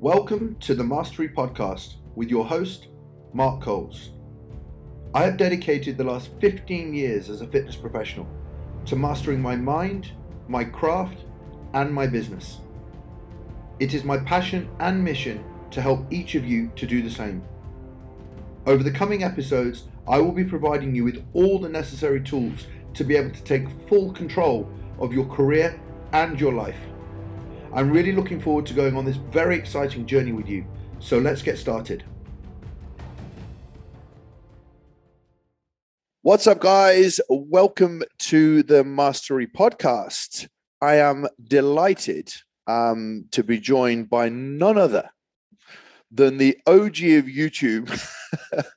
Welcome to the Mastery Podcast with your host, Mark Coles. I have dedicated the last 15 years as a fitness professional to mastering my mind, my craft, and my business. It is my passion and mission to help each of you to do the same. Over the coming episodes, I will be providing you with all the necessary tools to be able to take full control of your career and your life. I'm really looking forward to going on this very exciting journey with you. So let's get started. What's up, guys? Welcome to the Mastery Podcast. I am delighted um, to be joined by none other than the OG of YouTube,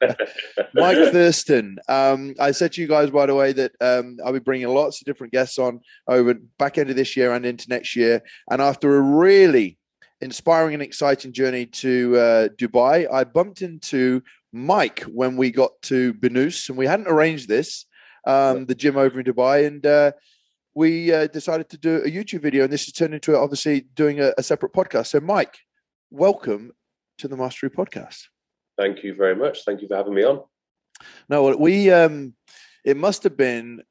Mike Thurston. Um, I said to you guys, by the way, that um, I'll be bringing lots of different guests on over back end of this year and into next year. And after a really inspiring and exciting journey to uh, Dubai, I bumped into Mike when we got to Banus, and we hadn't arranged this, um, the gym over in Dubai, and. Uh, we uh, decided to do a YouTube video, and this has turned into obviously doing a, a separate podcast. So, Mike, welcome to the Mastery Podcast. Thank you very much. Thank you for having me on. No, we um, it must have been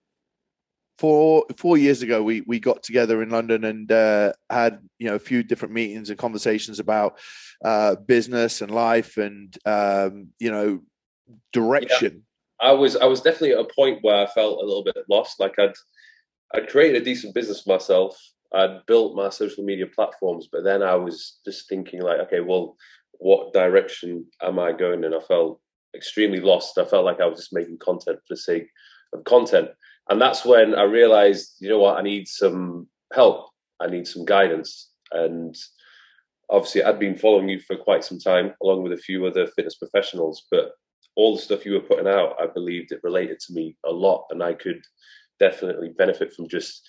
four four years ago. We we got together in London and uh, had you know a few different meetings and conversations about uh, business and life and um, you know direction. Yeah. I was I was definitely at a point where I felt a little bit lost. Like I'd I'd created a decent business for myself. I'd built my social media platforms, but then I was just thinking like, okay, well, what direction am I going And I felt extremely lost. I felt like I was just making content for the sake of content. And that's when I realized, you know what, I need some help. I need some guidance. And obviously, I'd been following you for quite some time, along with a few other fitness professionals. But all the stuff you were putting out, I believed it related to me a lot. And I could definitely benefit from just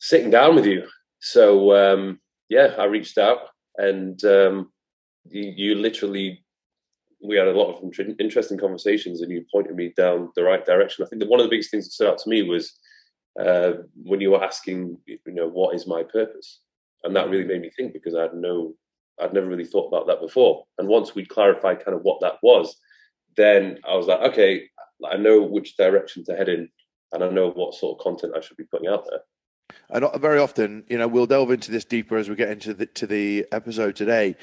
sitting down with you. So, um, yeah, I reached out and um, you, literally we had a lot of interesting conversations and you pointed me down the right direction. I think that one of the biggest things that stood out to me was uh, when you were asking, you know, what is my purpose? And that really made me think because I had no, I'd never really thought about that before. And once we clarified kind of what that was, then I was like, okay, I know which direction to head in and I know what sort of content I should be putting out there. And very often, you know, we'll delve into this deeper as we get into the to the episode today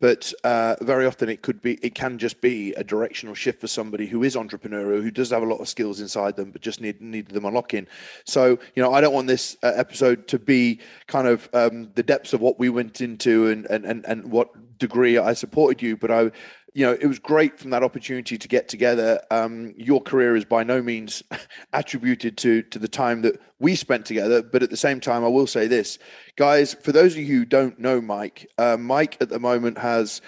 but uh, very often it could be it can just be a directional shift for somebody who is entrepreneurial who does have a lot of skills inside them but just need need them unlocking so you know i don't want this uh, episode to be kind of um, the depths of what we went into and, and and and what degree i supported you but i you know, it was great from that opportunity to get together. Um, your career is by no means attributed to to the time that we spent together, but at the same time, I will say this, guys. For those of you who don't know Mike, uh, Mike at the moment has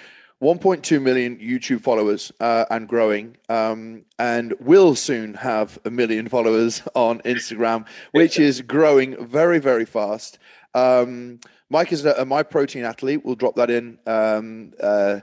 1.2 million YouTube followers uh, and growing, um, and will soon have a million followers on Instagram, which is growing very, very fast. Um, Mike is a, a Myprotein athlete. We'll drop that in. Um, uh,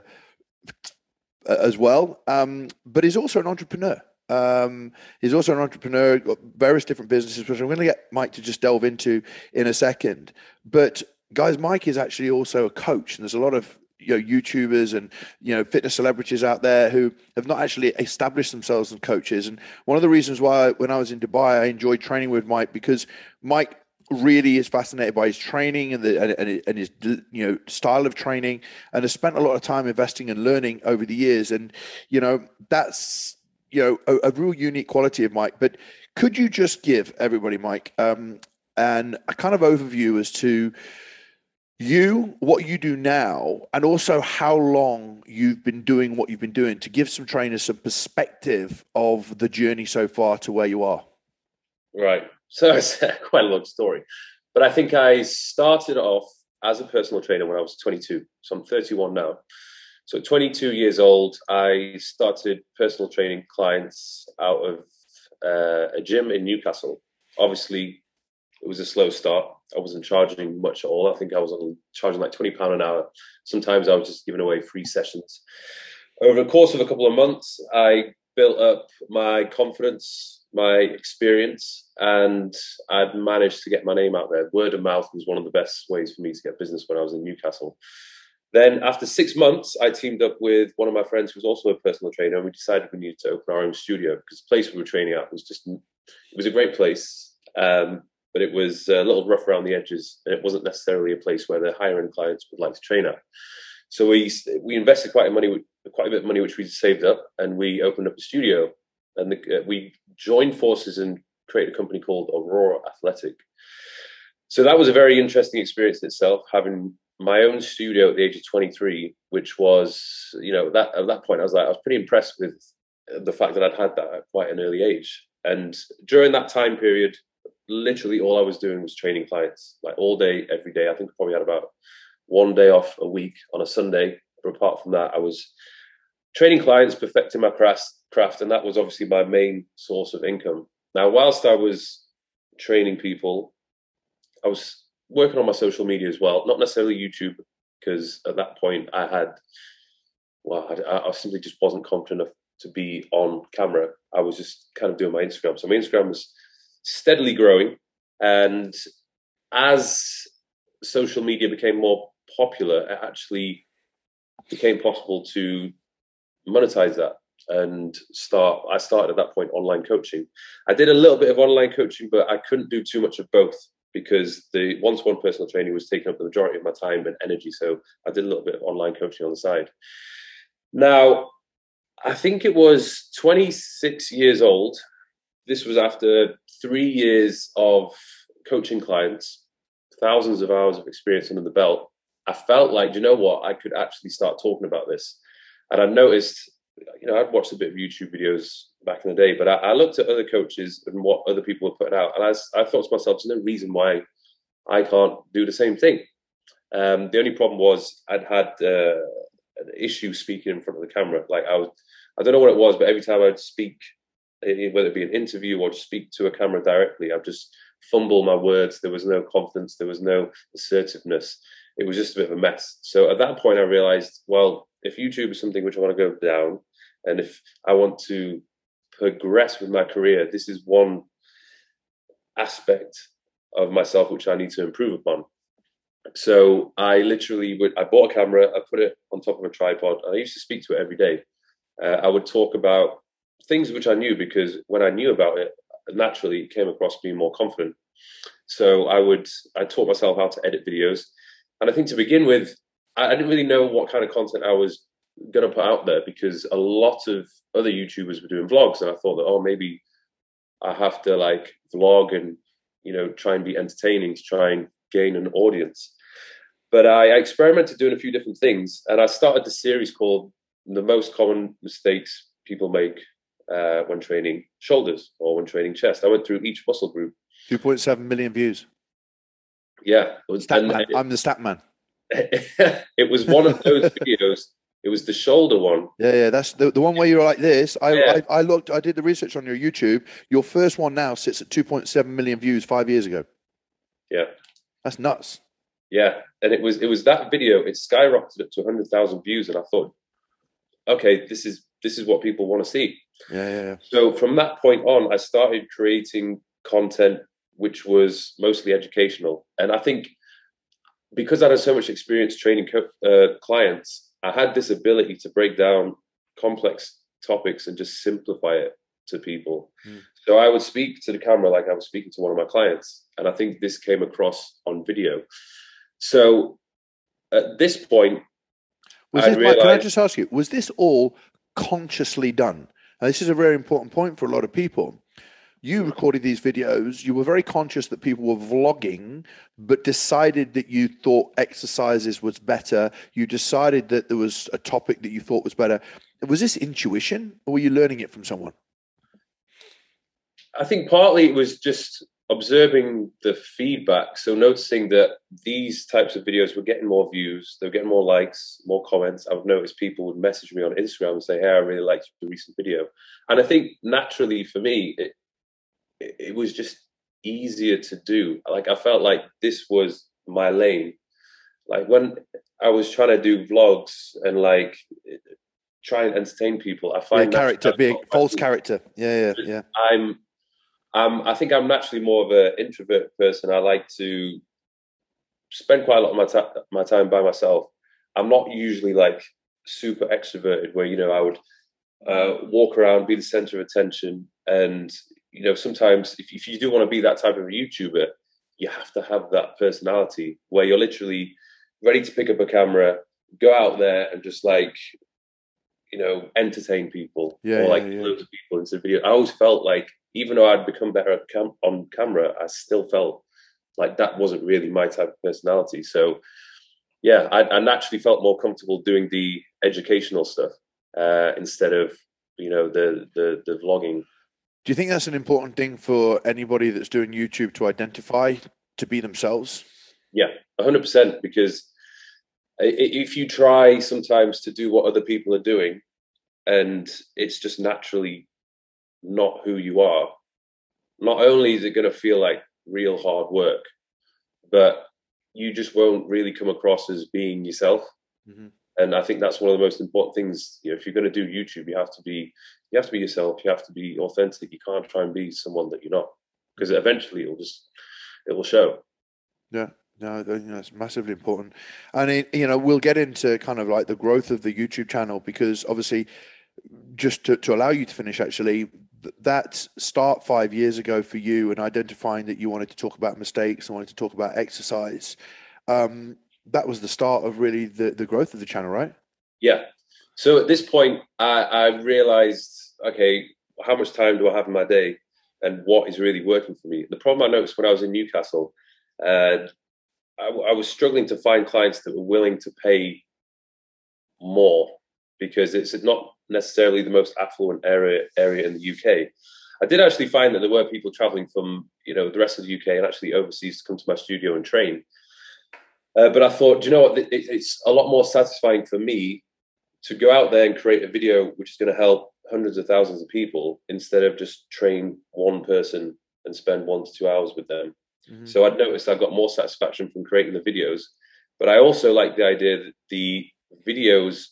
as well. Um, but he's also an entrepreneur. Um, he's also an entrepreneur, got various different businesses, which I'm going to get Mike to just delve into in a second. But guys, Mike is actually also a coach, and there's a lot of you know YouTubers and you know fitness celebrities out there who have not actually established themselves as coaches. And one of the reasons why when I was in Dubai, I enjoyed training with Mike because Mike really is fascinated by his training and the and, and his you know style of training. And has spent a lot of time investing and learning over the years. And you know that's you know a, a real unique quality of mike. But could you just give everybody mike um and a kind of overview as to you what you do now and also how long you've been doing what you've been doing to give some trainers some perspective of the journey so far to where you are? Right so it's quite a long story. But I think I started off as a personal trainer when I was 22. So I'm 31 now. So 22 years old, I started personal training clients out of uh, a gym in Newcastle. Obviously, it was a slow start. I wasn't charging much at all. I think I was charging like twenty pound an hour. Sometimes I was just giving away free sessions. Over the course of a couple of months, I built up my confidence, my experience, and I'd managed to get my name out there. Word of mouth was one of the best ways for me to get business when I was in Newcastle. Then after six months, I teamed up with one of my friends who was also a personal trainer, and we decided we needed to open our own studio because the place we were training at was just it was a great place, um, but it was a little rough around the edges, and it wasn't necessarily a place where the higher end clients would like to train at. So we we invested quite a money, quite a bit of money, which we saved up, and we opened up a studio, and the, uh, we joined forces and created a company called Aurora Athletic. So that was a very interesting experience in itself, having my own studio at the age of 23, which was, you know, that at that point I was like, I was pretty impressed with the fact that I'd had that at quite an early age. And during that time period, literally all I was doing was training clients, like all day, every day. I think I probably had about one day off a week on a Sunday. But apart from that, I was training clients, perfecting my craft, and that was obviously my main source of income. Now, whilst I was training people, I was working on my social media as well, not necessarily YouTube, because at that point I had, well, I, I simply just wasn't confident enough to be on camera. I was just kind of doing my Instagram. So my Instagram was steadily growing. And as social media became more popular, it actually became possible to monetize that and start i started at that point online coaching i did a little bit of online coaching but i couldn't do too much of both because the one-to-one personal training was taking up the majority of my time and energy. So I did a little bit of online coaching on the side. Now, I think it was 26 years old. This was after three years of coaching clients, thousands of hours of experience under the belt. I felt like, you know what, I could actually start talking about this. And I noticed, you know, I'd watched a bit of YouTube videos back in the day. But I, I, looked at other coaches and what other people were putting out, and I, I thought to myself, there's no reason why I can't do the same thing. Um, the only problem was I'd had uh, an issue speaking in front of the camera. Like I was, I don't know what it was, but every time I'd speak, whether it be an interview or speak to a camera directly, I'd just fumble my words. There was no confidence. There was no assertiveness. It was just a bit of a mess. So at that point, I realized, well, if YouTube is something which I want to go down, and if I want to progress with my career, this is one aspect of myself which I need to improve upon. So I literally would I bought a camera, I put it on top of a tripod, and I used to speak to it every day. Uh, I would talk about things which I knew because when I knew about it, naturally it came across being more confident. So I would I taught myself how to edit videos, and I think to begin with, I, I didn't really know what kind of content I was going to put out there because a lot of other YouTubers were doing vlogs, and I thought that oh maybe I have to like vlog and you know try and be entertaining to try and gain an audience. But I, I experimented doing a few different things, and I started the series called "The Most Common Mistakes People Make uh, When Training Shoulders or When Training Chest." I went through each muscle group. Two point seven million views. Yeah, stat man. It, I'm the stat man. it was one of those videos it was the shoulder one. Yeah, yeah, that's the, the one where you're like this. I, yeah. I, I looked, I did the research on your YouTube. Your first one now sits at 2.7 million views five years ago. Yeah, that's nuts. Yeah, and it was it was that video. It skyrocketed up to 100,000 views, and I thought, okay, this is this is what people want to see. Yeah, yeah, yeah. So from that point on, I started creating content which was mostly educational, and I think because I had so much experience training co- uh, clients, I had this ability to break down complex topics and just simplify it to people. Mm. So I would speak to the camera like I was speaking to one of my clients. And I think this came across on video. So at this point, was I this, realized, can I just ask you, was this all consciously done? Now, this is a very important point for a lot of people you recorded these videos. You were very conscious that people were vlogging, but decided that you thought exercises was better. You decided that there was a topic that you thought was better. Was this intuition, or were you learning it from someone? I think partly it was just observing the feedback. So noticing that these types of videos were getting more views, they were getting more likes, more comments. I would notice people would message me on Instagram and say, "Hey, I really liked the recent video." And I think naturally for me, it, it, was just easier to do. Like I felt like this was my lane. Like when I was trying to do vlogs and like try and entertain people, I find yeah, character, being false character. Yeah, yeah, yeah. I'm, I'm. I think I'm naturally more of an introvert person. I like to spend quite a lot of my time my time by myself. I'm not usually like super extroverted where you know I would uh, walk around, be the center of attention, and you know sometimes if, if you do want to be that type of YouTuber, you have to have that personality where you're literally ready to pick up a camera, go out there, and just like you know entertain people Yeah, or like yeah, yeah. loads of people into video. I always felt like even though I'd become better at cam- on camera, I still felt like that wasn't really my type of personality. So yeah, I, I naturally felt more comfortable doing the educational stuff uh, instead of you know the the the vlogging. Do you think that's an important thing for anybody that's doing YouTube to identify to be themselves? Yeah, hundred percent. Because i- i- if you try sometimes to do what other people are doing, and it's just naturally not who you are, not only is it going to feel like real hard work, but you just won't really come across as being yourself. Mhm. And I think that's one of the most important things. You know, if you're going to do YouTube, you have to be you have to be yourself. You have to be authentic. You can't try and be someone that you're not, because eventually it'll just it will show. Yeah. No, I think that's massively important. And it, you know, we'll get into kind of like the growth of the YouTube channel because obviously, just to, to allow you to finish, actually, that start five years ago for you and identifying that you wanted to talk about mistakes and wanted to talk about exercise, um, that was the start of really the, the growth of the channel, right? Yeah. So at this point, I, I realized, okay, how much time do I have in my day, and what is really working for me? The problem I noticed when I was in Newcastle, uh, I, I was struggling to find clients that were willing to pay more because it's not necessarily the most affluent area area in the UK. I did actually find that there were people traveling from you know the rest of the UK and actually overseas to come to my studio and train. Uh, but I thought, do you know what? It, it's a lot more satisfying for me to go out there and create a video which is going to help hundreds of thousands of people instead of just train one person and spend one to two hours with them. Mhm. So I'd noticed I got more satisfaction from creating the videos, but I also like the idea that the videos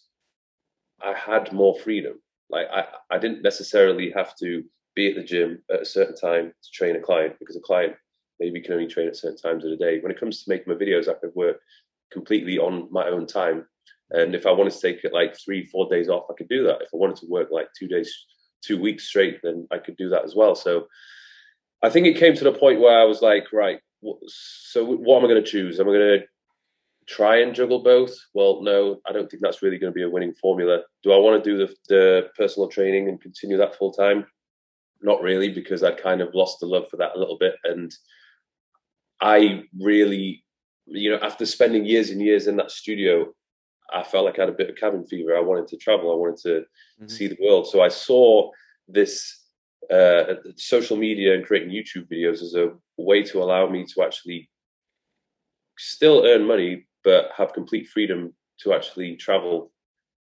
I had more freedom. Like I, I didn't necessarily have to be at the gym at a certain time to train a client because a client maybe can only train at certain times of the day. When it comes to making my videos, I could work completely on my own time. And if I wanted to take it like three, four days off, I could do that. If I wanted to work like two days, two weeks straight, then I could do that as well. So I think it came to the point where I was like, right, so what am I going to choose? Am I going to try and juggle both? Well, no, I don't think that's really going to be a winning formula. Do I want to do the, the personal training and continue that full time? Not really, because I'd kind of lost the love for that a little bit. And I really, you know, after spending years and years in that studio, I felt like I had a bit of cabin fever. I wanted to travel. I wanted to Mhm. see the world. So I saw this uh, social media and creating YouTube videos as a way to allow me to actually still earn money, but have complete freedom to actually travel.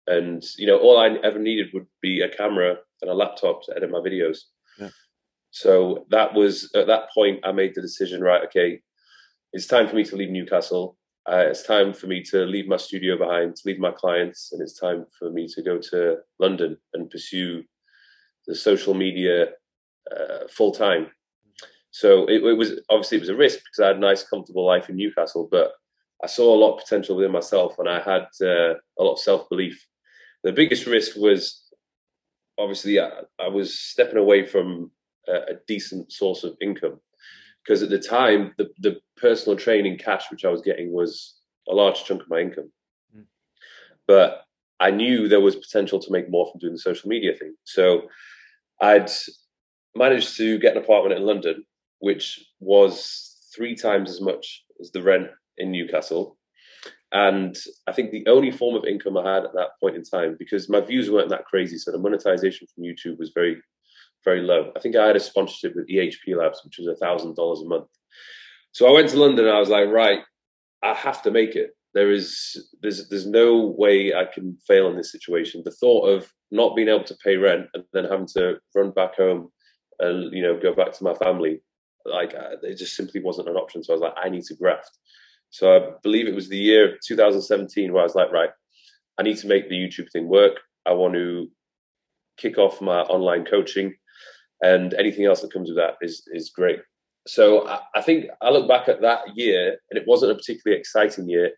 And you know, all I ever needed would be a camera and a laptop to edit my videos. Yeah. So that was at that point I made the decision. Right, okay, it's time for me to leave Newcastle. Uh, it's time for me to leave my studio behind, to leave my clients, and it's time for me to go to London and pursue the social media uh, full time. So it, it was obviously it was a risk because I had a nice, comfortable life in Newcastle, but I saw a lot of potential within myself, and I had uh, a lot of self belief. The biggest risk was obviously I, I was stepping away from a, a decent source of income because at the time the, the personal training cash which I was getting was a large chunk of my income. Mm. But I knew there was potential to make more from doing the social media thing. So I'd managed to get an apartment in London, which was three times as much as the rent in Newcastle. And I think the only form of income I had at that point in time, because my views weren't that crazy, so the monetization from YouTube was very, very low. I think I had a sponsorship with EHP Labs, which was a thousand dollars a month. So I went to London I was like, right, I have to make it. There is there's there's no way I can fail in this situation. The thought of not being able to pay rent and then having to run back home and you know go back to my family, like uh, it just simply wasn't an option. So I was like, I need to graft. So I believe it was the year 2017 where I was like, right, I need to make the YouTube thing work. I want to kick off my online coaching, and anything else that comes with that is is great. So I, I think I look back at that year, and it wasn't a particularly exciting year.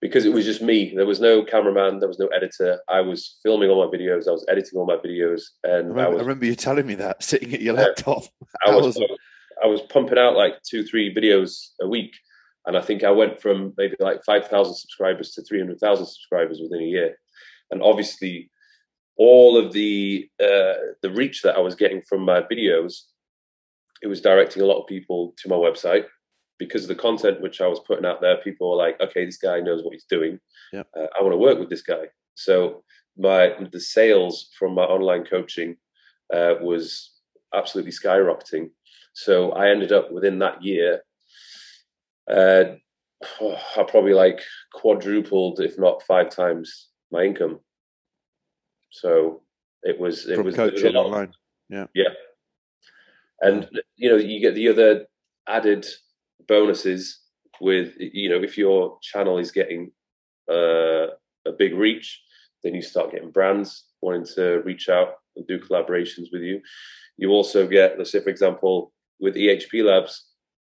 because it was just me. There was no cameraman, there was no editor. I was filming all my videos, I was editing all my videos, and I remember, I was, I remember you telling me that sitting at your laptop. I was, Hours. I was pumping out like two, three videos a week, and I think I went from maybe like five thousand subscribers to three hundred thousand subscribers within a year, and obviously, all of the uh, the reach that I was getting from my videos, it was directing a lot of people to my website because of the content which I was putting out there. People were like, "Okay, this guy knows what he's doing. Uh, I want to work with this guy." So my the sales from my online coaching uh, was absolutely skyrocketing. So I ended up within that year, uh, I probably like quadrupled, if not five times, my income. So it was it from was, it was a coaching online. and you know you get the other added bonuses with you know if your channel is getting uh, a big reach then you start getting brands wanting to reach out and do collaborations with you. You also get let's say for example with ehp labs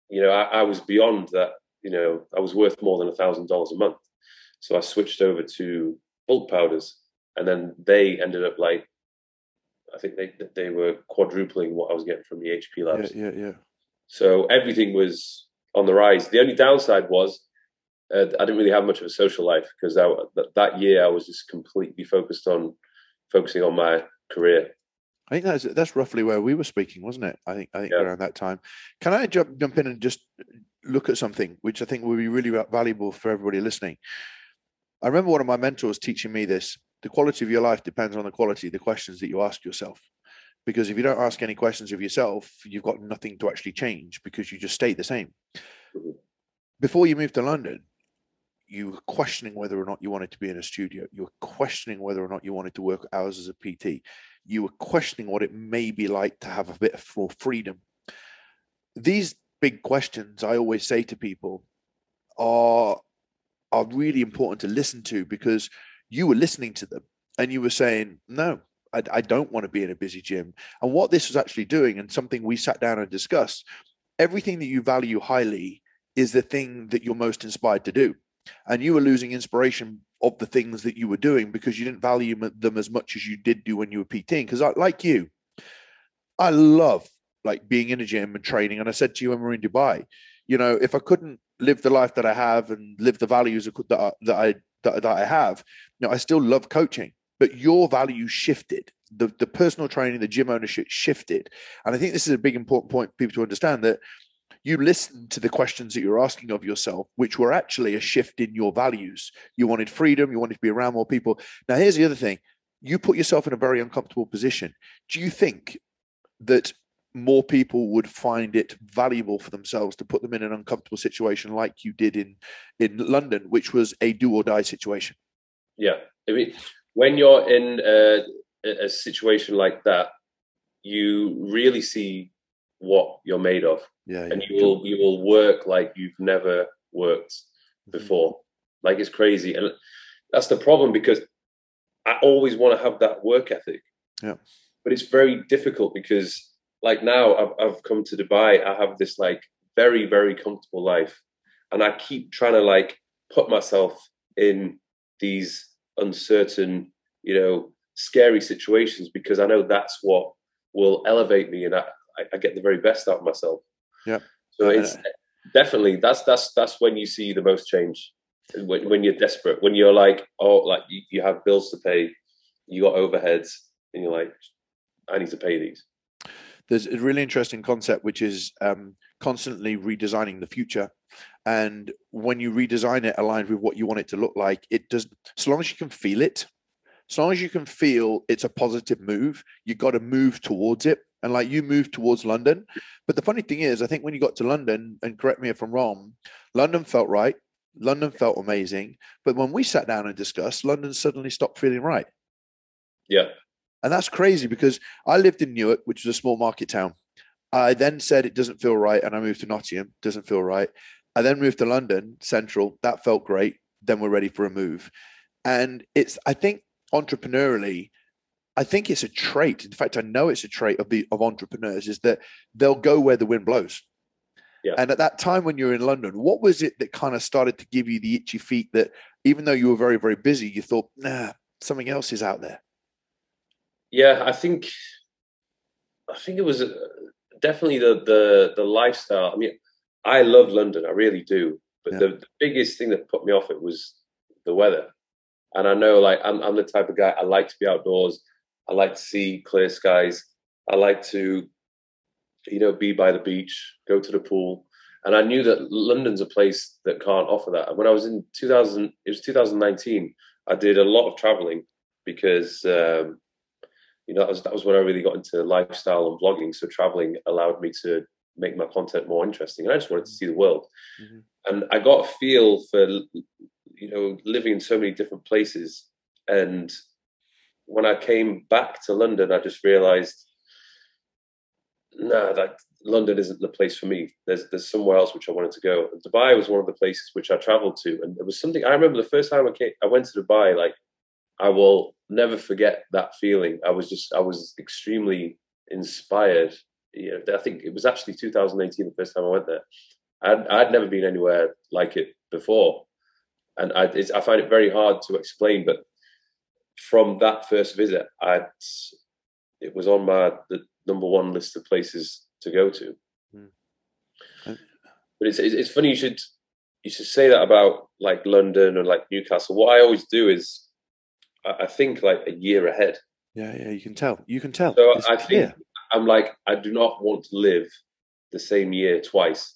you know i, I was beyond that you know i was worth more than a thousand dollars a month. So i switched over to bulk powders and then they ended up like I think they they were quadrupling what I was getting from the HP labs. yeah, yeah. So everything was on the rise. The only downside was uh, I didn't really have much of a social life because that, that that year I was just completely focused on focusing on my career. I think that's that's roughly where we were speaking, wasn't it? I think I think Yeah. around that time. Can I jump jump in and just look at something which I think will be really valuable for everybody listening? I remember one of my mentors teaching me this: the quality of your life depends on the quality of the questions that you ask yourself. Because if you don't ask any questions of yourself, you've got nothing to actually change because you just stay the same. Mhm. Before you moved to London, you were questioning whether or not you wanted to be in a studio. You were questioning whether or not you wanted to work hours as a PT you were questioning what it may be like to have a bit of more freedom. These big questions, I always say to people, are are really important to listen to because you were listening to them and you were saying, "No, I, I don't want to be in a busy gym." And what this was actually doing, and something we sat down and discussed, everything that you value highly is the thing that you're most inspired to do, and you were losing inspiration of the things that you were doing because you didn't value them as much as you did do when you were PTing. Because I, like you, I love like being in a gym and training. And I said to you when we were in Dubai, you know, if I couldn't live the life that I have and live the values that I, that, that I have, you know, I still love coaching. But your values shifted. The the personal training, the gym ownership shifted. And I think this is a big important point for people to understand that you listened to the questions that you're asking of yourself, which were actually a shift in your values. You wanted freedom, you wanted to be around more people. Now, here's the other thing you put yourself in a very uncomfortable position. Do you think that more people would find it valuable for themselves to put them in an uncomfortable situation like you did in in London, which was a do or die situation? Yeah, I mean, when you're in a, a situation like that, you really see what you're made of, Yeah, and yeah. you will you will work like you've never worked Mhm. before. Like it's crazy, and that's the problem because I always want to have that work ethic. Yeah. but it's very difficult because, like now, I've, I've come to Dubai. I have this like very very comfortable life, and I keep trying to like put myself in these uncertain, you know, scary situations because I know that's what will elevate me, and I, I, get the very best out of myself. Yeah. So And, it's definitely that's that's that's when you see the most change when, when you're desperate when you're like oh like you, you have bills to pay you got overheads and you're like i need to pay these there's a really interesting concept which is um, constantly redesigning the future. And when you redesign it aligned with what you want it to look like it does so long as you can feel it as long as you can feel it's a positive move you got to move towards it. And like you moved towards london. But the funny thing is i think when you got to london and correct me if i'm wrong london felt right london felt amazing. But when we sat down and discussed london suddenly stopped feeling right. Yeah and that's crazy because I lived in Newark, which is a small market town. I then said it doesn't feel right, and I moved to Nottingham. Doesn't feel right. I then moved to London Central. That felt great. Then we're ready for a move. And it's I think entrepreneurially, I think it's a trait. In fact, I know it's a trait of the of entrepreneurs is that they'll go where the wind blows. Yeah. And at that time when you were in London, what was it that kind of started to give you the itchy feet that even though you were very, very busy, you thought, nah, something else is out there? Yeah, I think I think it was uh, definitely the the the lifestyle. I mean, I love London, I really do. But Yeah. the, the biggest thing that put me off it was the weather. And I know, like, I'm I'm the type of guy I like to be outdoors. I like to see clear skies. I like to, you know, be by the beach, go to the pool. And I knew that London's a place that can't offer that. And when I was in 2000, it was 2019. I did a lot of traveling because um, you know that was that was when I really got into lifestyle and vlogging. So traveling allowed me to make my content more interesting, and I just wanted to see the world. Mhm. And I got a feel for you know living in so many different places. And when I came back to London, I just realised, nah, that London isn't the place for me. There's there's somewhere else which I wanted to go. And Dubai was one of the places which I travelled to, and it was something I remember the first time I came, I went to Dubai. Like I will never forget that feeling. I was just I was extremely inspired. You know, I think it was actually 2018 the first time I went there. I'd, I'd never been anywhere like it before, and I it's, I find it very hard to explain. But from that first visit, I it was on my the number one list of places to go to. And- But it's, it's it's funny you should you should say that about like London or like Newcastle. What I always do is I, think like a year ahead. Yeah, yeah, you can tell. You can tell. So It's I clear. think I'm like I do not want to live the same year twice.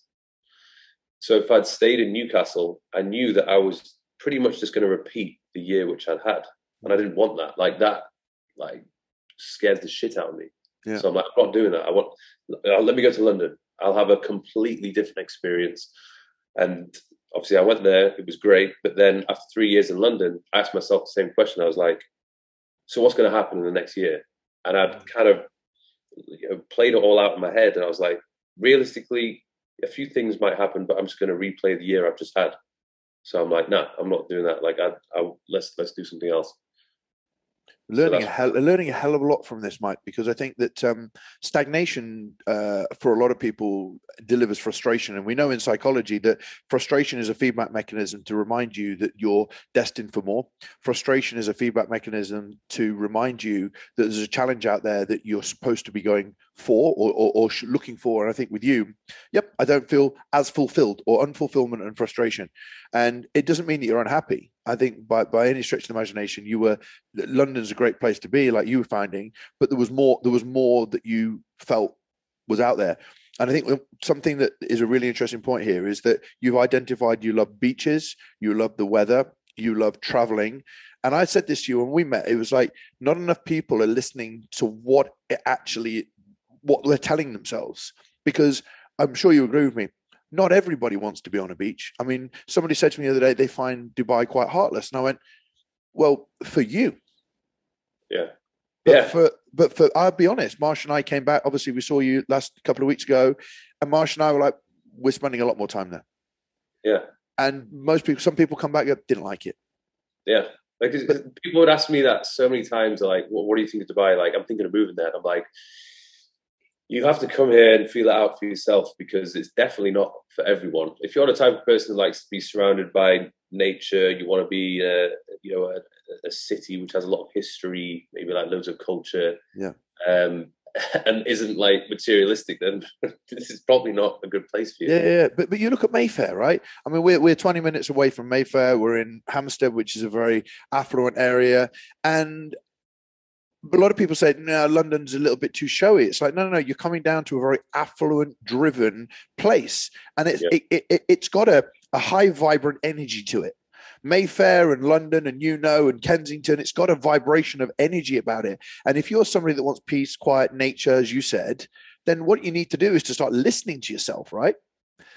So if I'd stayed in Newcastle, I knew that I was pretty much just going to repeat the year which I'd had, and I didn't want that. Like that, like scares the shit out of me. Yeah. So I'm like, I'm not doing that. I want. uh, Let me go to London. I'll have a completely different experience. And obviously, I went there. It was great. But then after three years in London, I asked myself the same question. I was like, so what's going to happen in the next year? And I'd mm. kind of you know, played it all out in my head, and I was like, realistically, a few things might happen, but I'm just going to replay the year I've just had. So I'm like, nah, I'm not doing that. Like, I, I let's let's do something else. Learning a hell, learning a hell of a lot from this, Mike, because I think that um, stagnation uh, for a lot of people delivers frustration, and we know in psychology that frustration is a feedback mechanism to remind you that you're destined for more. Frustration is a feedback mechanism to remind you that there's a challenge out there that you're supposed to be going for or, or, or looking for. And I think with you, yep, I don't feel as fulfilled or unfulfillment and frustration, and it doesn't mean that you're unhappy. I think by by any stretch of the imagination, you were London's a great place to be, like you were finding, but there was more. There was more that you felt was out there, and I think something that is a really interesting point here is that you've identified you love beaches, you love the weather, you love traveling, and I said this to you when we met. It was like not enough people are listening to what it actually what they're telling themselves because I'm sure you agree with me. Not everybody wants to be on a beach. I mean, somebody said to me the other day they find Dubai quite heartless, and I went, "Well, for you, Yeah, but yeah, for but for I'll be honest, Marsh and I came back. Obviously, we saw you last couple of weeks ago, and Marsh and I were like, we're spending a lot more time there. yeah, And most people, some people come back and didn't like it. yeah. Like 'cause people would ask me that so many times. Like, what, what do you think of Dubai? Like, I'm thinking of moving there. And I'm like, you have to come here and feel it out for yourself because it's definitely not for everyone. If you're the type of person who likes to be surrounded by nature, you want to be, uh, you know, a, a city which has a lot of history, maybe like loads of culture, Yeah. um, and isn't like materialistic, then this is probably not a good place for you. Yeah, yeah, yeah. But but you look at Mayfair, right? I mean, we're we're 20 minutes away from Mayfair. We're in Hampstead, which is a very affluent area, and a lot of people say, no, London's a little bit too showy. It's like, no, no, no, you're coming down to a very affluent, driven place. And it's, Yeah. it, it, it's got a, a high, vibrant energy to it. Mayfair and London and you know and Kensington, it's got a vibration of energy about it. And if you're somebody that wants peace, quiet, nature, as you said, then what you need to do is to start listening to yourself, right?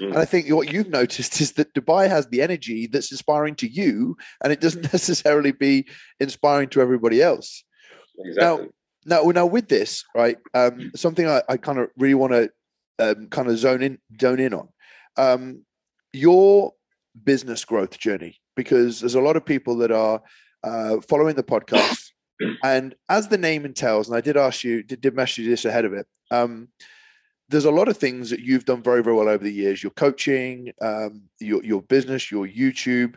Mm. And I think what you've noticed is that Dubai has the energy that's inspiring to you, and it doesn't necessarily be inspiring to everybody else. Exactly. Now, now with this, right? Um, something I, I kind of really want to um, kind of zone in, zone in on um, your business growth journey, because there's a lot of people that are uh, following the podcast, and as the name entails, and I did ask you, did, did message you this ahead of it. Um, there's a lot of things that you've done very, very well over the years. Your coaching, um, your your business, your YouTube.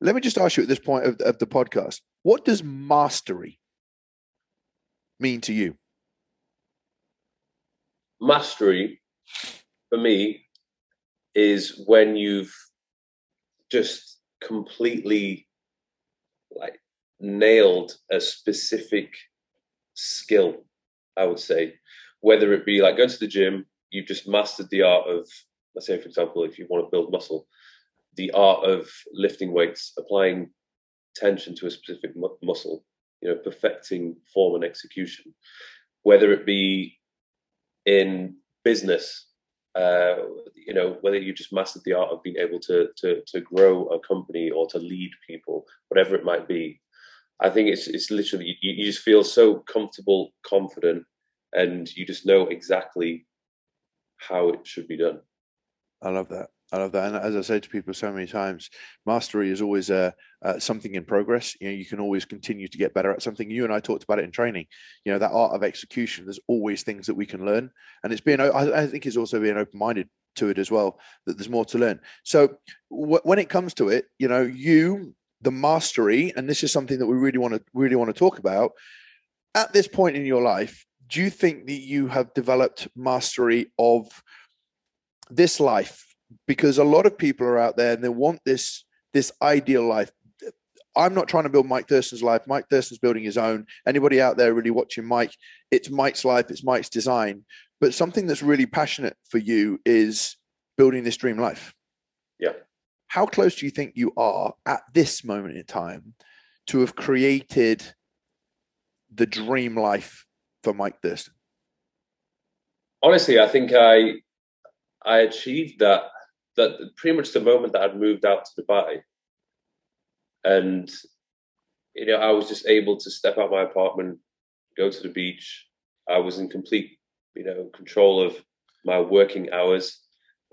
Let me just ask you at this point of, of the podcast: What does mastery mean to you? Mastery, for me, is when you've just completely like nailed a specific skill. I would say whether it be like going to the gym, you've just mastered the art of, let's say, for example, if you want to build muscle, the art of lifting weights, applying tension to a specific mu- muscle, you know, perfecting form and execution, whether it be in business, uh, you know, whether you just mastered the art of being able to, to, to grow a company or to lead people, whatever it might be. I think it's, it's literally, you, you just feel so comfortable, confident, and you just know exactly how it should be done. I love that. I love that. And as I said to people so many times, mastery is always uh, uh, something in progress. You know, you can always continue to get better at something. You and I talked about it in training. You know, that art of execution. There's always things that we can learn, and it's being. I, I think it's also being open-minded to it as well. That there's more to learn. So w- when it comes to it, you know, you the mastery, and this is something that we really want to really want to talk about. At this point in your life, do you think that you have developed mastery of this life because a lot of people are out there and they want this this ideal life. I'm not trying to build mike thurston's life. Mike thurston's building his own. Anybody out there really watching mike it's mike's life it's mike's design. But something that's really passionate for you is building this dream life. Yeah. How close do you think you are at this moment in time to have created the dream life for Mike Thurston? Honestly, I think I I achieved that that pretty much the moment that I'd moved out to Dubai, and you know I was just able to step out my apartment, go to the beach. I was in complete you know control of my working hours.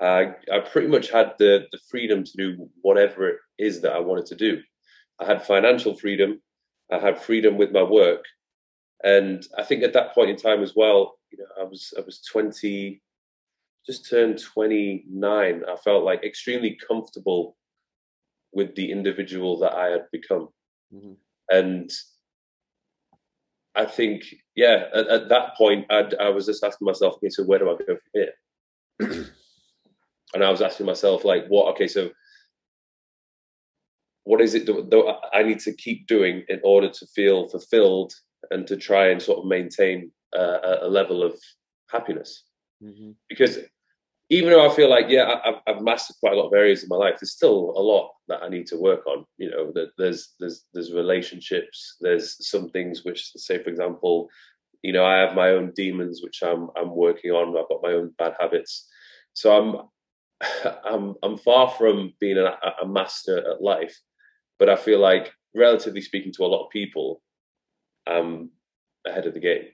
I I pretty much had the the freedom to do whatever it is that I wanted to do. I had financial freedom. I had freedom with my work, and I think at that point in time as well, you know, I was I was 20, just turned 29. I felt like extremely comfortable with the individual that I had become. Mm-hmm. And I think, yeah, at, at that point, I'd, i was just asking myself, okay, so where do I go from here? and I was asking myself, like, what? Okay, so what is it that I need to keep doing in order to feel fulfilled and to try and sort of maintain uh, a level of happiness. Mm-hmm. Because even though I feel like, yeah, I've, I've, mastered quite a lot of areas of my life, there's still a lot that I need to work on. You know, that there's there's there's relationships, there's some things which, say, for example, you know, I have my own demons which I'm I'm working on. I've got my own bad habits, so I'm I'm I'm far from being a, a master at life, but I feel like, relatively speaking to a lot of people, I'm ahead of the game.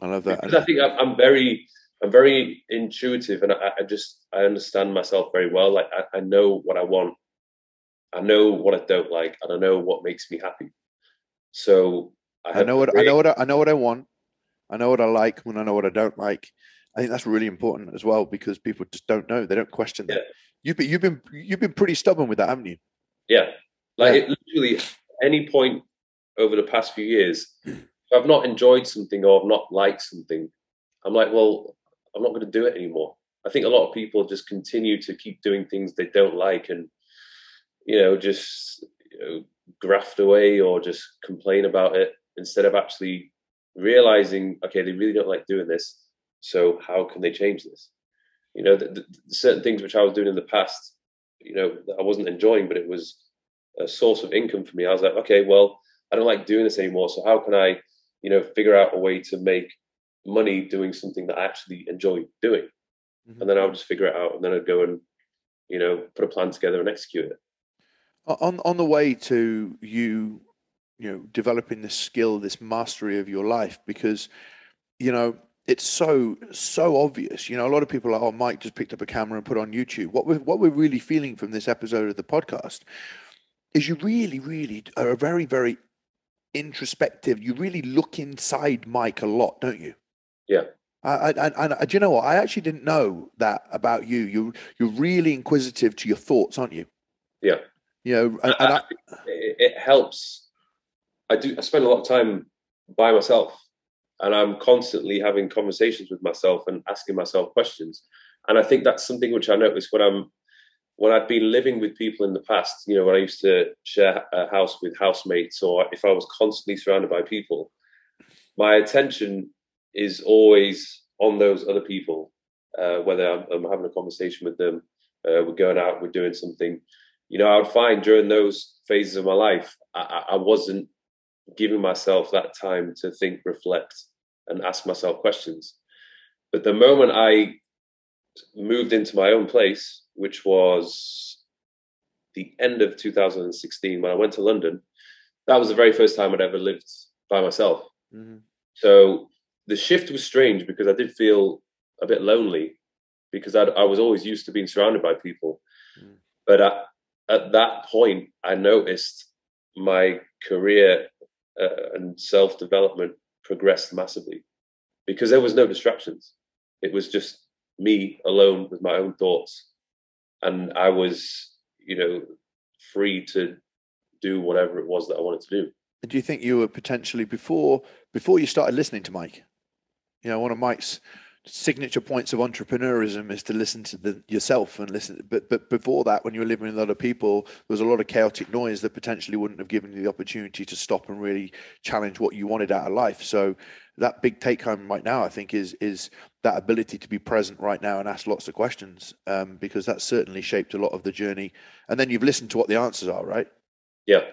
I love that. Because I think I'm very, I'm very intuitive, and I, I just I understand myself very well. Like I, I, know what I want, I know what I don't like, and I know what makes me happy. So I, I know what I know what I, I know what I want. I know what I like when I know what I don't like. I think that's really important as well because people just don't know. They don't question that. Yeah. You've been you've been you've been pretty stubborn with that, haven't you? Yeah. Like yeah. It, literally any point over the past few years, if I've not enjoyed something or I've not liked something, I'm like, well, I'm not going to do it anymore. I think a lot of people just continue to keep doing things they don't like and, you know, just you know, graft away or just complain about it instead of actually realizing, okay, they really don't like doing this. So how can they change this? You know, the, the, certain things which I was doing in the past, you know, I wasn't enjoying, but it was a source of income for me. I was like, okay, well, I don't like doing this anymore. So how can I, you know, figure out a way to make money doing something that I actually enjoy doing? Mm-hmm. And then I'll just figure it out, and then I'd go and, you know, put a plan together and execute it. On on the way to you, you know, developing this skill, this mastery of your life, because, you know, it's so so obvious. You know, a lot of people are, oh, Mike just picked up a camera and put on YouTube. What we're what we're really feeling from this episode of the podcast is you really, really are a very, very introspective. You really look inside Mike a lot, don't you? Yeah. I, I, I, do you know what? I actually didn't know that about you. You, you're really inquisitive to your thoughts, aren't you? Yeah. You know, and, and it, it helps. I do. I spend a lot of time by myself, and I'm constantly having conversations with myself and asking myself questions. And I think that's something which I noticed when I'm when I'd been living with people in the past. You know, when I used to share a house with housemates, or if I was constantly surrounded by people, my attention is always on those other people. Uh, whether I'm, I'm, having a conversation with them, uh, we're going out, we're doing something. You know, I would find during those phases of my life, I, I wasn't giving myself that time to think, reflect, and ask myself questions. But the moment I moved into my own place, which was the end of 2016 when I went to London, that was the very first time I'd ever lived by myself. Mm-hmm. So the shift was strange because I did feel a bit lonely because I'd, i was always used to being surrounded by people. Mm. But at, at, that point, I noticed my career uh, and self development progressed massively because there was no distractions. It was just me alone with my own thoughts, and I was, you know, free to do whatever it was that I wanted to do. Do you think you were potentially before before you started listening to Mike? You know, one of Mike's signature points of entrepreneurism is to listen to the, yourself and listen. But but before that, when you were living with other people, there was a lot of chaotic noise that potentially wouldn't have given you the opportunity to stop and really challenge what you wanted out of life. So that big take home right now, I think, is is that ability to be present right now and ask lots of questions, um, because that certainly shaped a lot of the journey. And then you've listened to what the answers are, right? Yeah,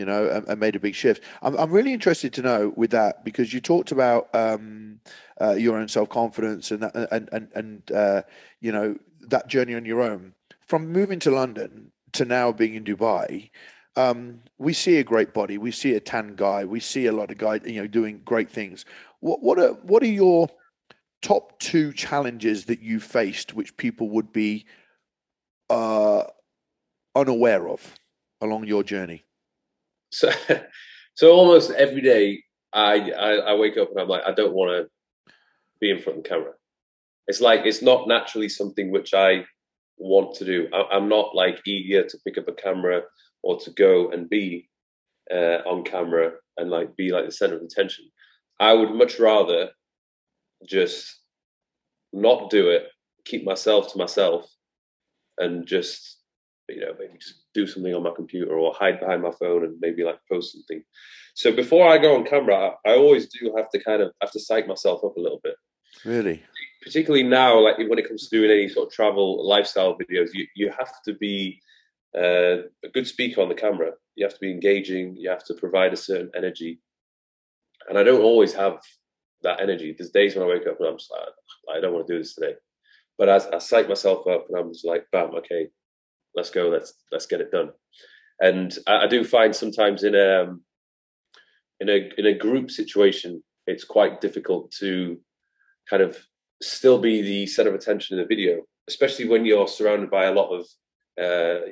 you know, and, and, made a big shift. I'm, I'm really interested to know with that because you talked about um, uh, your own self confidence and and and and uh, you know that journey on your own. From moving to London to now being in Dubai, um, we see a great body, we see a tan guy, we see a lot of guys, you know, doing great things. What what are what are your top two challenges that you faced, which people would be uh, unaware of along your journey? So, so almost every day I, I, I wake up and I'm like, I don't want to be in front of the camera. It's like it's not naturally something which I want to do. I, am not like eager to pick up a camera or to go and be uh, on camera and like be like the center of attention. I would much rather just not do it, keep myself to myself, and just you know maybe just do something on my computer or hide behind my phone and maybe like post something. So before I go on camera, I, I always do have to kind of have to psych myself up a little bit. Really? Particularly now, like when it comes to doing any sort of travel lifestyle videos, you, you have to be uh, a good speaker on the camera. You have to be engaging. You have to provide a certain energy. And I don't always have that energy. There's days when I wake up and I'm just like, I don't want to do this today. But as I psych myself up and I'm just like, bam, okay, let's go, let's let's get it done. And I, I do find sometimes in a um, in a in a group situation, it's quite difficult to kind of still be the center of attention in the video, especially when you're surrounded by a lot of uh,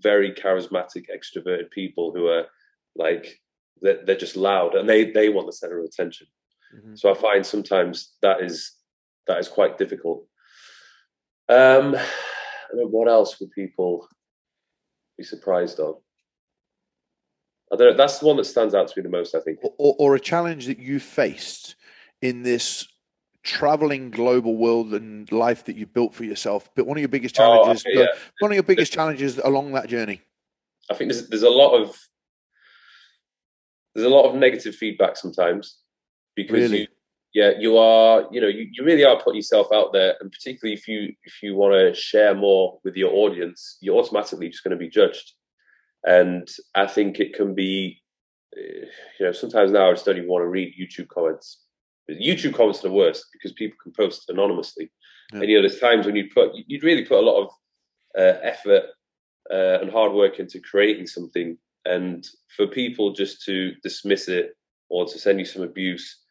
very charismatic, extroverted people who are like they're, they're, just loud and they they want the center of attention. Mm-hmm. So I find sometimes that is that is quite difficult. Um, what else would people be surprised of? I don't know. That's the one that stands out to me the most, I think. Or, or a challenge that you faced in this traveling global world and life that you built for yourself. But one of your biggest oh, challenges, oh, okay, yeah. one of your biggest challenges along that journey. I think there's there's a lot of there's a lot of negative feedback sometimes because really? you yeah, you are, you know, you, you really are putting yourself out there, and particularly if you if you want to share more with your audience, you're automatically just going to be judged. And I think it can be, eh, you know, sometimes now I just don't even want to read YouTube comments. YouTube comments are the worst because people can post anonymously, yeah. and you know, there's times when you put you'd really put a lot of uh, effort uh, and hard work into creating something, and for people just to dismiss it or to send you some abuse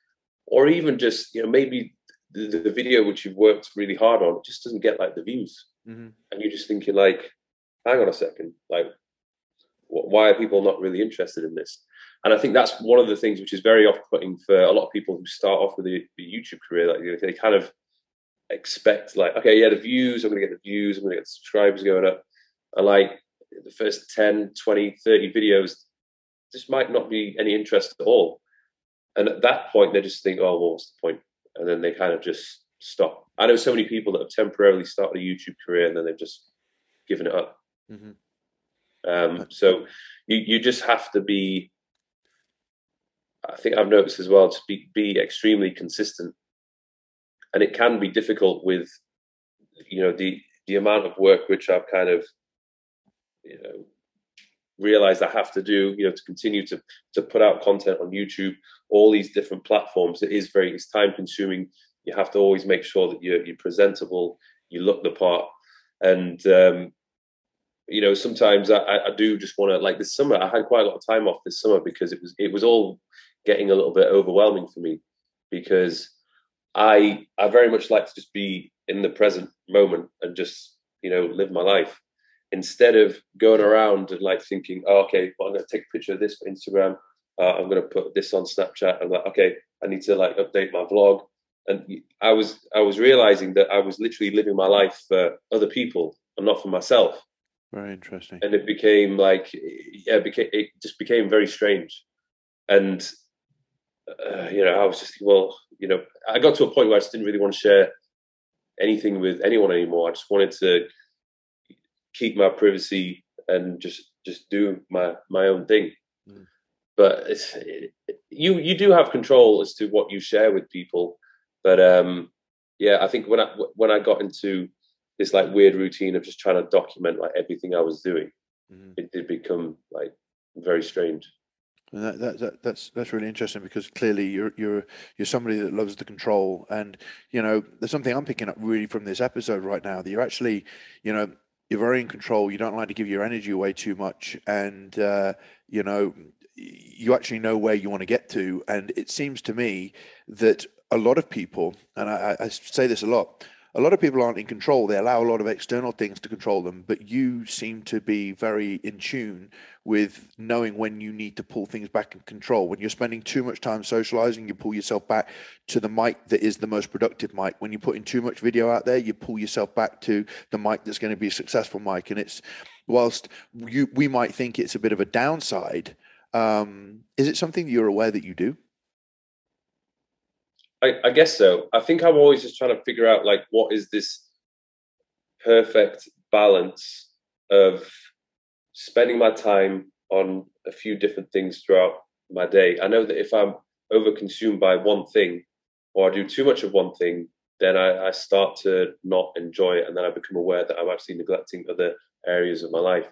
or even just you know maybe the, the video which you've worked really hard on just doesn't get like the views, mm-hmm. and you're just thinking like, hang on a second, like why are people not really interested in this? And I think that's one of the things which is very off-putting for a lot of people who start off with a, a YouTube career. Like they kind of expect, like, okay, yeah, the views, I'm going to get the views, I'm going to get the subscribers going up. And like the first 10, 20, 30 videos, this might not be any interest at all. And at that point, they just think, oh, well, what's the point? And then they kind of just stop. I know so many people that have temporarily started a YouTube career and then they've just given it up. Mm-hmm. Um, so you, you just have to be, I think I've noticed as well, to be, be extremely consistent. And it can be difficult with, you know, the, the amount of work which I've kind of, you know, realized I have to do, you know, to continue to to put out content on YouTube, all these different platforms. It is very it's time consuming. You have to always make sure that you're you're presentable, you look the part, and um, you know sometimes I, I do just want to like this summer. I had quite a lot of time off this summer because it was it was all getting a little bit overwhelming for me because I I very much like to just be in the present moment and just you know live my life instead of going around and like thinking, oh, okay, well, I'm going to take a picture of this for Instagram. Uh, I'm going to put this on Snapchat. I'm like, okay, I need to like update my vlog. And I was I was realizing that I was literally living my life for other people and not for myself. Very interesting. And it became like, yeah, it, became, it just became very strange. And uh, you know, I was just well, you know, I got to a point where I just didn't really want to share anything with anyone anymore. I just wanted to keep my privacy and just just do my my own thing. Mm. But it's it, you you do have control as to what you share with people. But um, yeah, I think when I when I got into this like weird routine of just trying to document like everything I was doing, mm. it did become like very strange. That, that, that, that's that's really interesting because clearly you're you're you're somebody that loves the control, and you know there's something I'm picking up really from this episode right now that you're actually, you know, you're very in control. You don't like to give your energy away too much, and uh, you know you actually know where you want to get to. And it seems to me that a lot of people, and I, I say this a lot, a lot of people aren't in control. They allow a lot of external things to control them, but you seem to be very in tune with knowing when you need to pull things back and control. When you're spending too much time socializing, you pull yourself back to the Mike that is the most productive Mike. When you're putting too much video out there, you pull yourself back to the Mike that's going to be a successful Mike. And it's whilst you we might think it's a bit of a downside, um, is it something you're aware that you do? I, I guess so. I think I'm always just trying to figure out like what is this perfect balance of spending my time on a few different things throughout my day. I know that if I'm overconsumed by one thing or I do too much of one thing, then I, I, start to not enjoy it, and then I become aware that I'm actually neglecting other areas of my life.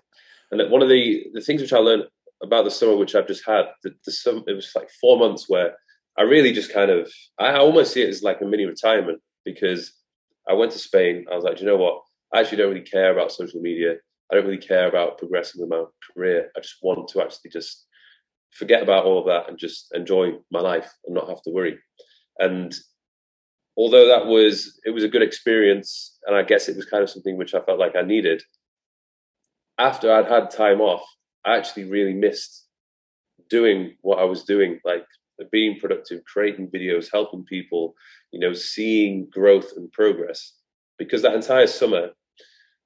And one of the the things which I learned about the summer which I've just had, the, the it was like four months where I really just kind of, I almost see it as like a mini retirement because I went to Spain. I was like, you know what? I actually don't really care about social media. I don't really care about progressing in my career. I just want to actually just forget about all of that and just enjoy my life and not have to worry. And although that was, it was a good experience, and I guess it was kind of something which I felt like I needed. After I'd had time off, I actually really missed doing what I was doing, like being productive, creating videos, helping people, you know, seeing growth and progress. Because that entire summer,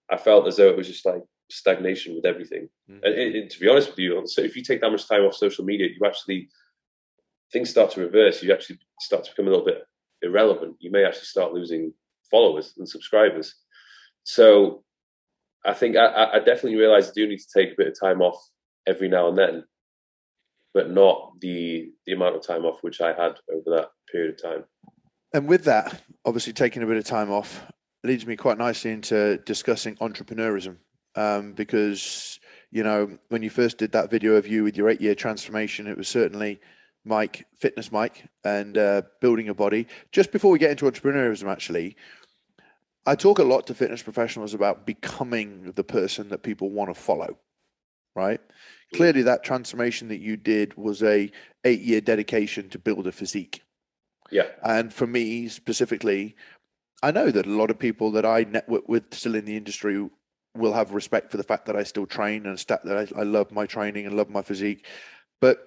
I felt as though it was just like stagnation with everything. Mm-hmm. And, and, to be honest with you, so if you take that much time off social media, you actually things start to reverse. You actually start to become a little bit irrelevant. You may actually start losing followers and subscribers. So I think I, I definitely realize I do need to take a bit of time off every now and then but not the the amount of time off which I had over that period of time. And with that, obviously taking a bit of time off leads me quite nicely into discussing entrepreneurism, um, because you know when you first did that video of you with your eight year transformation, it was certainly Mike, fitness Mike, and uh, building a body. Just before we get into entrepreneurism, actually, I talk a lot to fitness professionals about becoming the person that people want to follow, right? Clearly that transformation that you did was a eight year dedication to build a physique. Yeah. And for me specifically, I know that a lot of people that I network with still in the industry will have respect for the fact that I still train and stat that I, I love my training and love my physique. But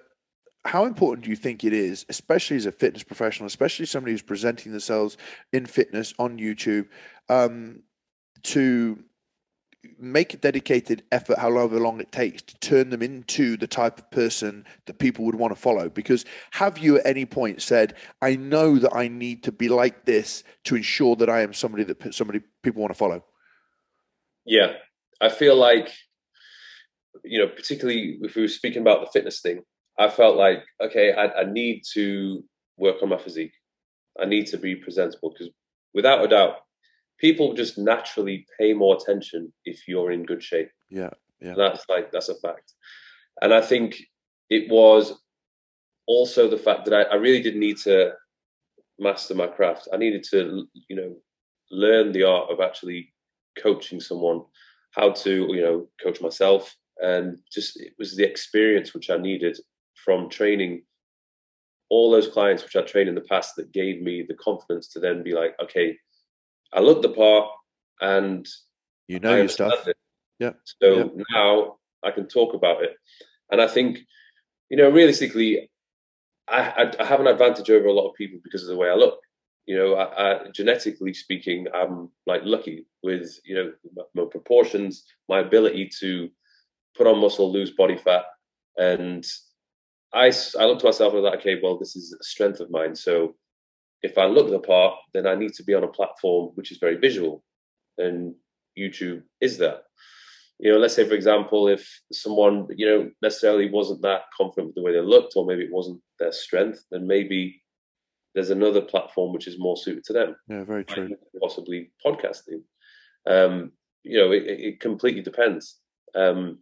how important do you think it is, especially as a fitness professional, especially somebody who's presenting themselves in fitness on YouTube, um, to make a dedicated effort, however long it takes, to turn them into the type of person that people would want to follow? Because have you at any point said, "I know that I need to be like this to ensure that I am somebody that somebody people want to follow"? Yeah, I feel like you know, particularly if we were speaking about the fitness thing, I felt like okay, I, I need to work on my physique. I need to be presentable because without a doubt, people just naturally pay more attention if you're in good shape. Yeah, yeah. that's like that's a fact. And I think it was also the fact that I, I really did need to master my craft. I needed to, you know, learn the art of actually coaching someone, how to, you know, coach myself, and just it was the experience which I needed from training all those clients which I trained in the past that gave me the confidence to then be like, okay, I look the part and you know your stuff. It. Yeah. So yeah. now I can talk about it, and I think you know realistically, I, I, I, have an advantage over a lot of people because of the way I look. You know, I, genetically speaking, I'm like lucky with you know my, my proportions, my ability to put on muscle, lose body fat, and I, I look to myself and I'm like, okay, well, this is a strength of mine. So if I look the part, then I need to be on a platform which is very visual, and YouTube is that. You know, let's say for example, if someone you know necessarily wasn't that confident with the way they looked, or maybe it wasn't their strength, then maybe there's another platform which is more suited to them. Yeah, very true. Possibly podcasting. Um, you know, it, it completely depends. Um,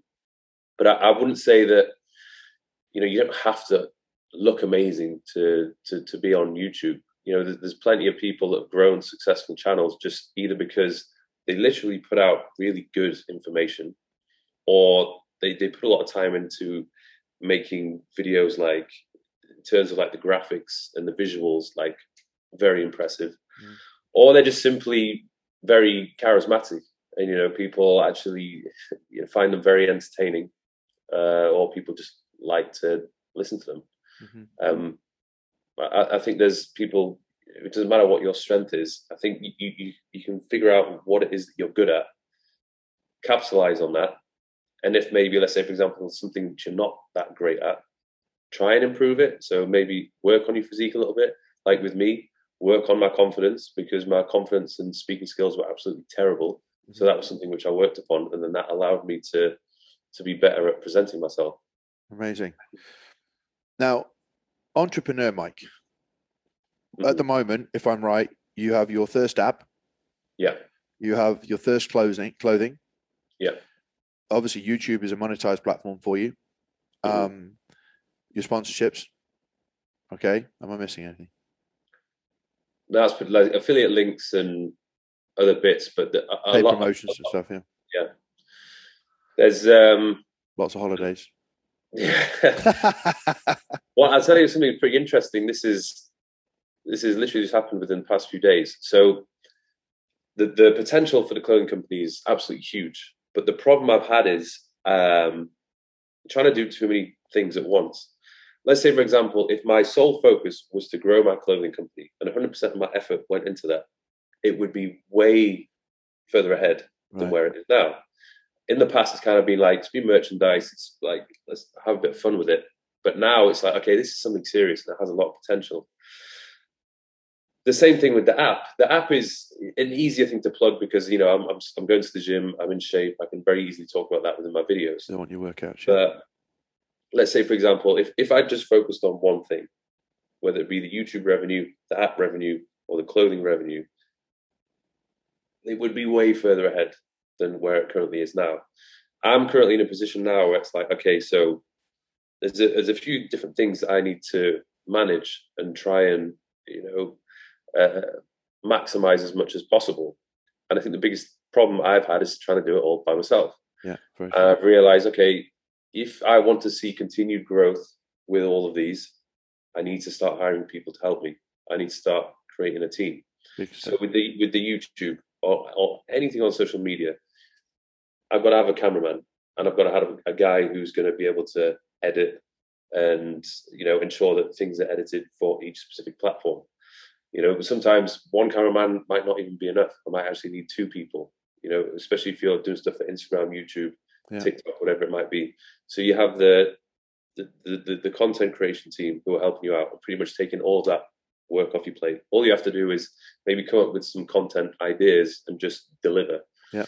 but I, I wouldn't say that you know you don't have to look amazing to to to be on YouTube you know there's, there's plenty of people that have grown successful channels just either because they literally put out really good information or they, they put a lot of time into making videos like in terms of like the graphics and the visuals like very impressive mm. or they're just simply very charismatic and you know people actually you know, find them very entertaining uh, or people just like to listen to them mm-hmm. um, I, I think there's people. It doesn't matter what your strength is. I think you, you you can figure out what it is that you're good at, capitalize on that, and if maybe let's say for example something which you're not that great at, try and improve it. So maybe work on your physique a little bit. Like with me, work on my confidence because my confidence and speaking skills were absolutely terrible. So that was mm-hmm. something which I worked upon, and then that allowed me to to be better at presenting myself. Amazing. Now, entrepreneur Mike. Mm-hmm. At the moment, if I'm right, you have your Thirst app. Yeah. You have your Thirst clothing. Clothing. Yeah. Obviously, YouTube is a monetized platform for you. Mm-hmm. Um, your sponsorships. Okay. Am I missing anything? That's like affiliate links and other bits, but the, a, lot, promotions and stuff. Yeah. Yeah. There's um lots of holidays. Yeah. well, I'll tell you something pretty interesting. This is this is literally just happened within the past few days. So the the potential for the clothing company is absolutely huge. But the problem I've had is um, trying to do too many things at once. Let's say, for example, if my sole focus was to grow my clothing company and 100% of my effort went into that, it would be way further ahead than right. where it is now in the past it's kind of been like it's been merchandise it's like let's have a bit of fun with it. But now it's like okay this is something serious that has a lot of potential. The same thing with the app. The app is an easier thing to plug because you know i'm, I'm, I'm going to the gym i'm in shape i can very easily talk about that within my videos. They want your workouts but let's say for example if, if i just focused on one thing whether it be the youtube revenue the app revenue or the clothing revenue it would be way further ahead than where it currently is now. I'm currently in a position now where it's like, okay, so there's a, there's a few different things that I need to manage and try and you know uh, maximize as much as possible. And I think the biggest problem I've had is trying to do it all by myself. Yeah, sure. I've realized, okay, if I want to see continued growth with all of these, I need to start hiring people to help me. I need to start creating a team. So with the with the YouTube or, or anything on social media, I've got to have a cameraman and I've got to have a guy who's going to be able to edit and you know ensure that things are edited for each specific platform. You know, sometimes one cameraman might not even be enough. I might actually need two people. You know, especially if you're doing stuff for Instagram, YouTube, yeah. TikTok, whatever it might be. So you have the the, the the content creation team who are helping you out and pretty much taking all that work off your plate. All you have to do is maybe come up with some content ideas and just deliver. Yeah.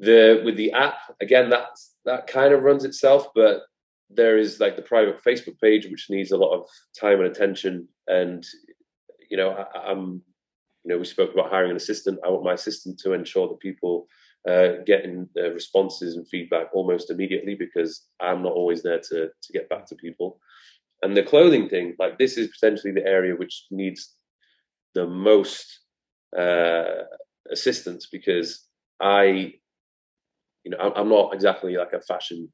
The with the app again, that that kind of runs itself, but there is like the private Facebook page, which needs a lot of time and attention. And you know, I, am you know, we spoke about hiring an assistant. I want my assistant to ensure that people uh, getting uh, responses and feedback almost immediately because I'm not always there to to get back to people. And the clothing thing, like this, is potentially the area which needs the most uh, assistance because I, you know, I'm not exactly like a fashion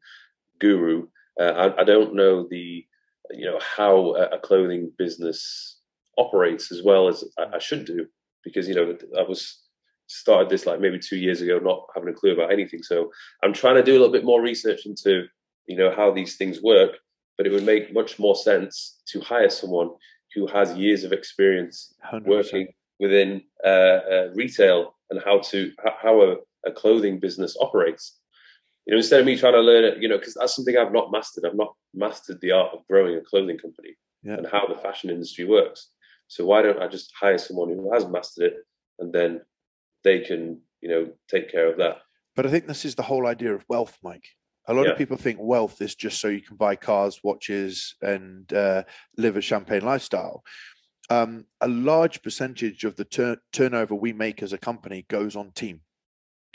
guru. Uh, I, I, don't know the, you know, how a clothing business operates as well as I, I should do because you know I was started this like maybe two years ago, not having a clue about anything. So I'm trying to do a little bit more research into you know how these things work. But it would make much more sense to hire someone who has years of experience 100%. working within uh, uh, retail and how to how a, a, clothing business operates. You know, instead of me trying to learn it, you know, because that's something I've not mastered. I've not mastered the art of growing a clothing company yeah. and how the fashion industry works. So why don't I just hire someone who has mastered it, and then they can, you know, take care of that. But I think this is the whole idea of wealth, Mike. A lot yeah. of people think wealth is just so you can buy cars, watches, and uh, live a champagne lifestyle. Um, a large percentage of the tur- turnover we make as a company goes on team.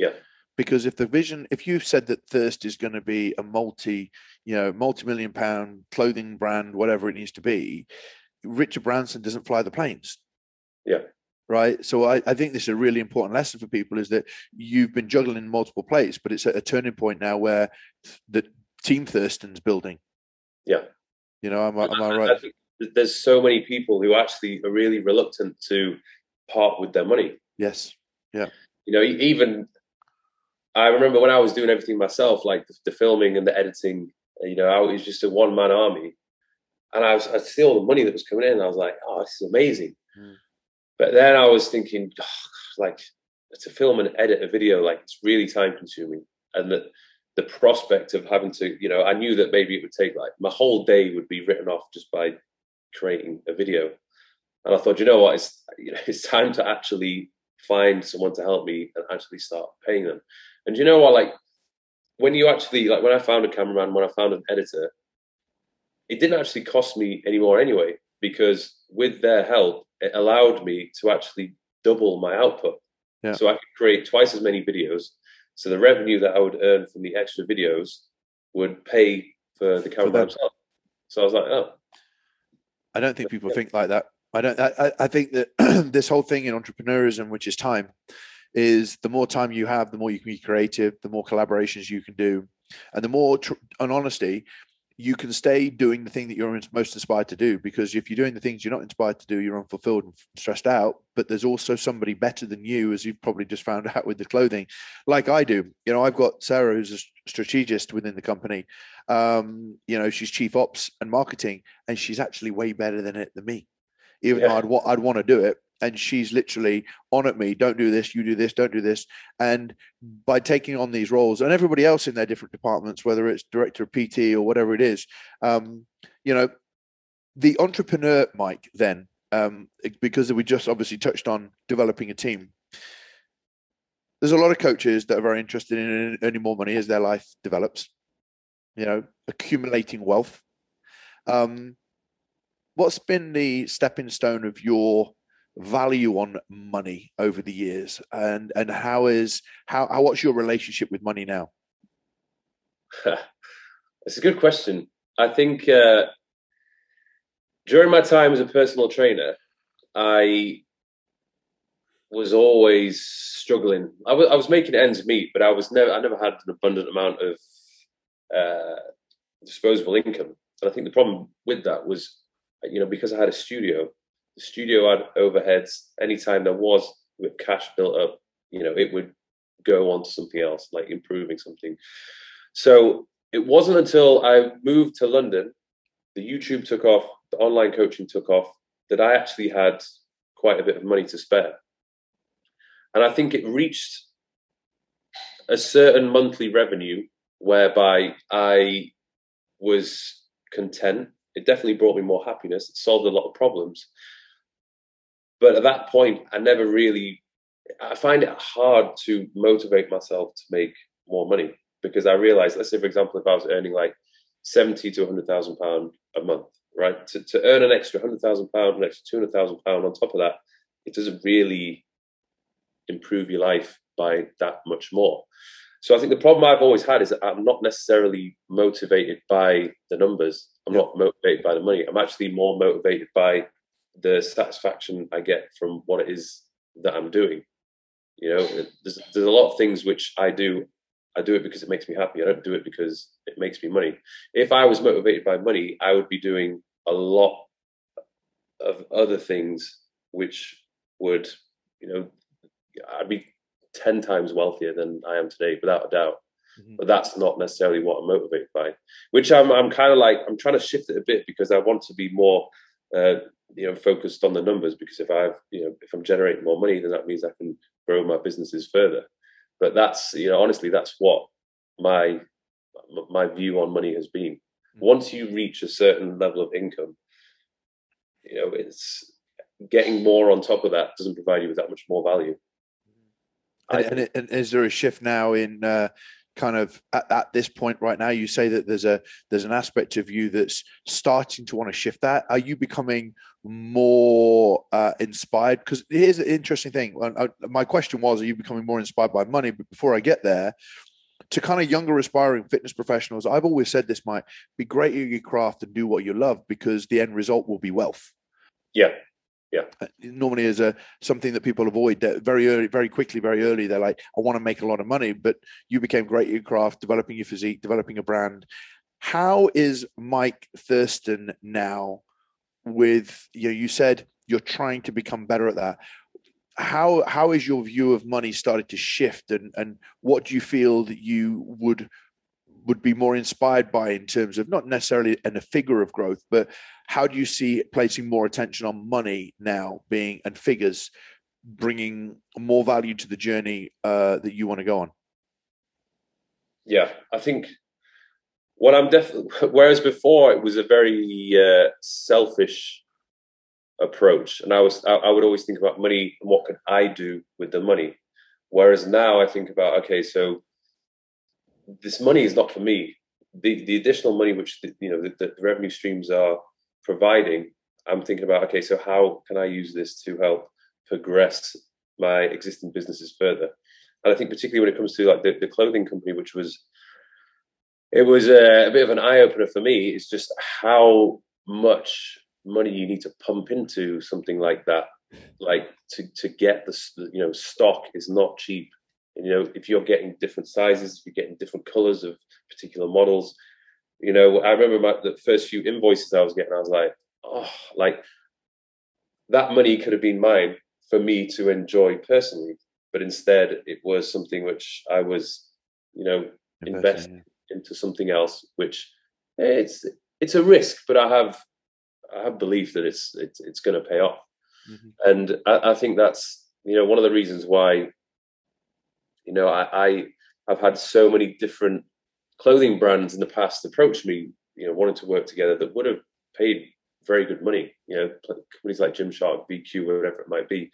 Yeah. Because if the vision, if you've said that Thirst is going to be a multi, you know, multi-million pound clothing brand, whatever it needs to be, Richard Branson doesn't fly the planes. Yeah right? So I, I, think this is a really important lesson for people is that you've been juggling multiple plates, but it's at a turning point now where the team Thurston's building. Yeah. You know, am, am I right? I there's so many people who actually are really reluctant to part with their money. Yes. Yeah. You know, even I remember when I was doing everything myself, like the, the filming and the editing, you know, I was just a one man army. And I was, I see all the money that was coming in. I was like, oh, this is amazing. Mm. But then I was thinking, oh, like, to film and edit a video, like, it's really time consuming. And that the prospect of having to, you know, I knew that maybe it would take like my whole day would be written off just by creating a video. And I thought, you know what, it's, you know, it's time to actually find someone to help me and actually start paying them. And you know what, like, when you actually, like, when I found a cameraman, when I found an editor, it didn't actually cost me any more anyway, because with their help, it allowed me to actually double my output. Yeah. So I could create twice as many videos. So the revenue that I would earn from the extra videos would pay for the camera himself. So I was like, oh. I don't think people think like that. I don't. I, I think that this whole thing in entrepreneurship, which is time, is the more time you have, the more you can be creative, the more collaborations you can do, and the more, tr- on honesty, you can stay doing the thing that you're most inspired to do because if you're doing the things you're not inspired to do you're unfulfilled and stressed out. But there's also somebody better than you as you've probably just found out with the clothing. Like i do you know i've got sarah who's a strategist within the company. Um, you know she's chief ops and marketing and she's actually way better than it than me. Even yeah. though i'd, I'd want to do it and she's literally on at me don't do this you do this don't do this. And by taking on these roles and everybody else in their different departments whether it's director of pt or whatever it is um, you know the entrepreneur mike then um, because we just obviously touched on developing a team there's a lot of coaches that are very interested in earning more money as their life develops you know accumulating wealth. Um, what's been the stepping stone of your value on money over the years? And and how is how, how what's your relationship with money now? It's a good question. I think uh, during my time as a personal trainer i was always struggling. I, w- I was making ends meet but i was never i never had an abundant amount of uh, disposable income. And i think the problem with that was you know because i had a studio the studio had overheads. Anytime there was with cash built up, you know, it would go on to something else, like improving something. So it wasn't until I moved to London, the YouTube took off, the online coaching took off, that I actually had quite a bit of money to spare. And I think it reached a certain monthly revenue whereby I was content. It definitely brought me more happiness. It solved a lot of problems. But at that point, I never really, I find it hard to motivate myself to make more money because I realized, let's say, for example, if I was earning like 70 to 100,000 pound a month, right? To, to earn an extra 100,000 pound, an extra 200,000 pound on top of that, it doesn't really improve your life by that much more. So I think the problem I've always had is that I'm not necessarily motivated by the numbers. I'm not motivated by the money. I'm actually more motivated by the satisfaction I get from what it is that I'm doing. You know, there's there's a lot of things which I do. I do it because it makes me happy. I don't do it because it makes me money. If I was motivated by money, I would be doing a lot of other things which would, you know, I'd be 10 times wealthier than I am today, without a doubt. Mm-hmm. But that's not necessarily what I'm motivated by, which I'm, I'm kind of like, I'm trying to shift it a bit because I want to be more, uh, you know, focused on the numbers because if I've, you know, if I'm generating more money, then that means I can grow my businesses further. But that's, you know, honestly, that's what my, my view on money has been. Mm-hmm. Once you reach a certain level of income, you know, it's getting more on top of that doesn't provide you with that much more value. And, and, and, is there a shift now in uh, kind of at, at, this point right now? You say that there's a there's an aspect of you that's starting to want to shift that. Are you becoming more uh, inspired? Because here's an interesting thing. I, my question was, are you becoming more inspired by money? But before I get there, to kind of younger aspiring fitness professionals, I've always said this might be great at your craft and do what you love because the end result will be wealth. Yeah, yeah. Uh, normally, is a something that people avoid that very early, very quickly, very early. They're like, I want to make a lot of money, but you became great at your craft, developing your physique, developing a brand. How is Mike Thurston now? With you, know, you said you're trying to become better at that. How how is your view of money started to shift, and and what do you feel that you would would be more inspired by in terms of not necessarily in a figure of growth, but how do you see placing more attention on money now being and figures bringing more value to the journey uh, that you want to go on? Yeah, I think what I'm definitely, whereas before it was a very uh, selfish approach, and I was, I, I would always think about money and what could I do with the money. Whereas now I think about, okay, so this money is not for me. The the additional money which the, you know the, the revenue streams are providing, I'm thinking about okay, so how can I use this to help progress my existing businesses further? And I think particularly when it comes to like the, the clothing company, which was it was a, a bit of an eye opener for me. It's just how much money you need to pump into something like that, like to to get the you know stock is not cheap and, you know, if you're getting different sizes, if you're getting different colors of particular models, you know, I remember my, the first few invoices I was getting, I was like, oh, like that money could have been mine for me to enjoy personally, but instead it was something which I was, you know, investing into something else, which it's it's a risk, but I have I have belief that it's it's it's going to pay off, mm-hmm. and I, I think that's you know one of the reasons why you know, I, I have had so many different clothing brands in the past approach me, you know, wanting to work together that would have paid very good money. You know, companies like Gymshark, VQ, whatever it might be.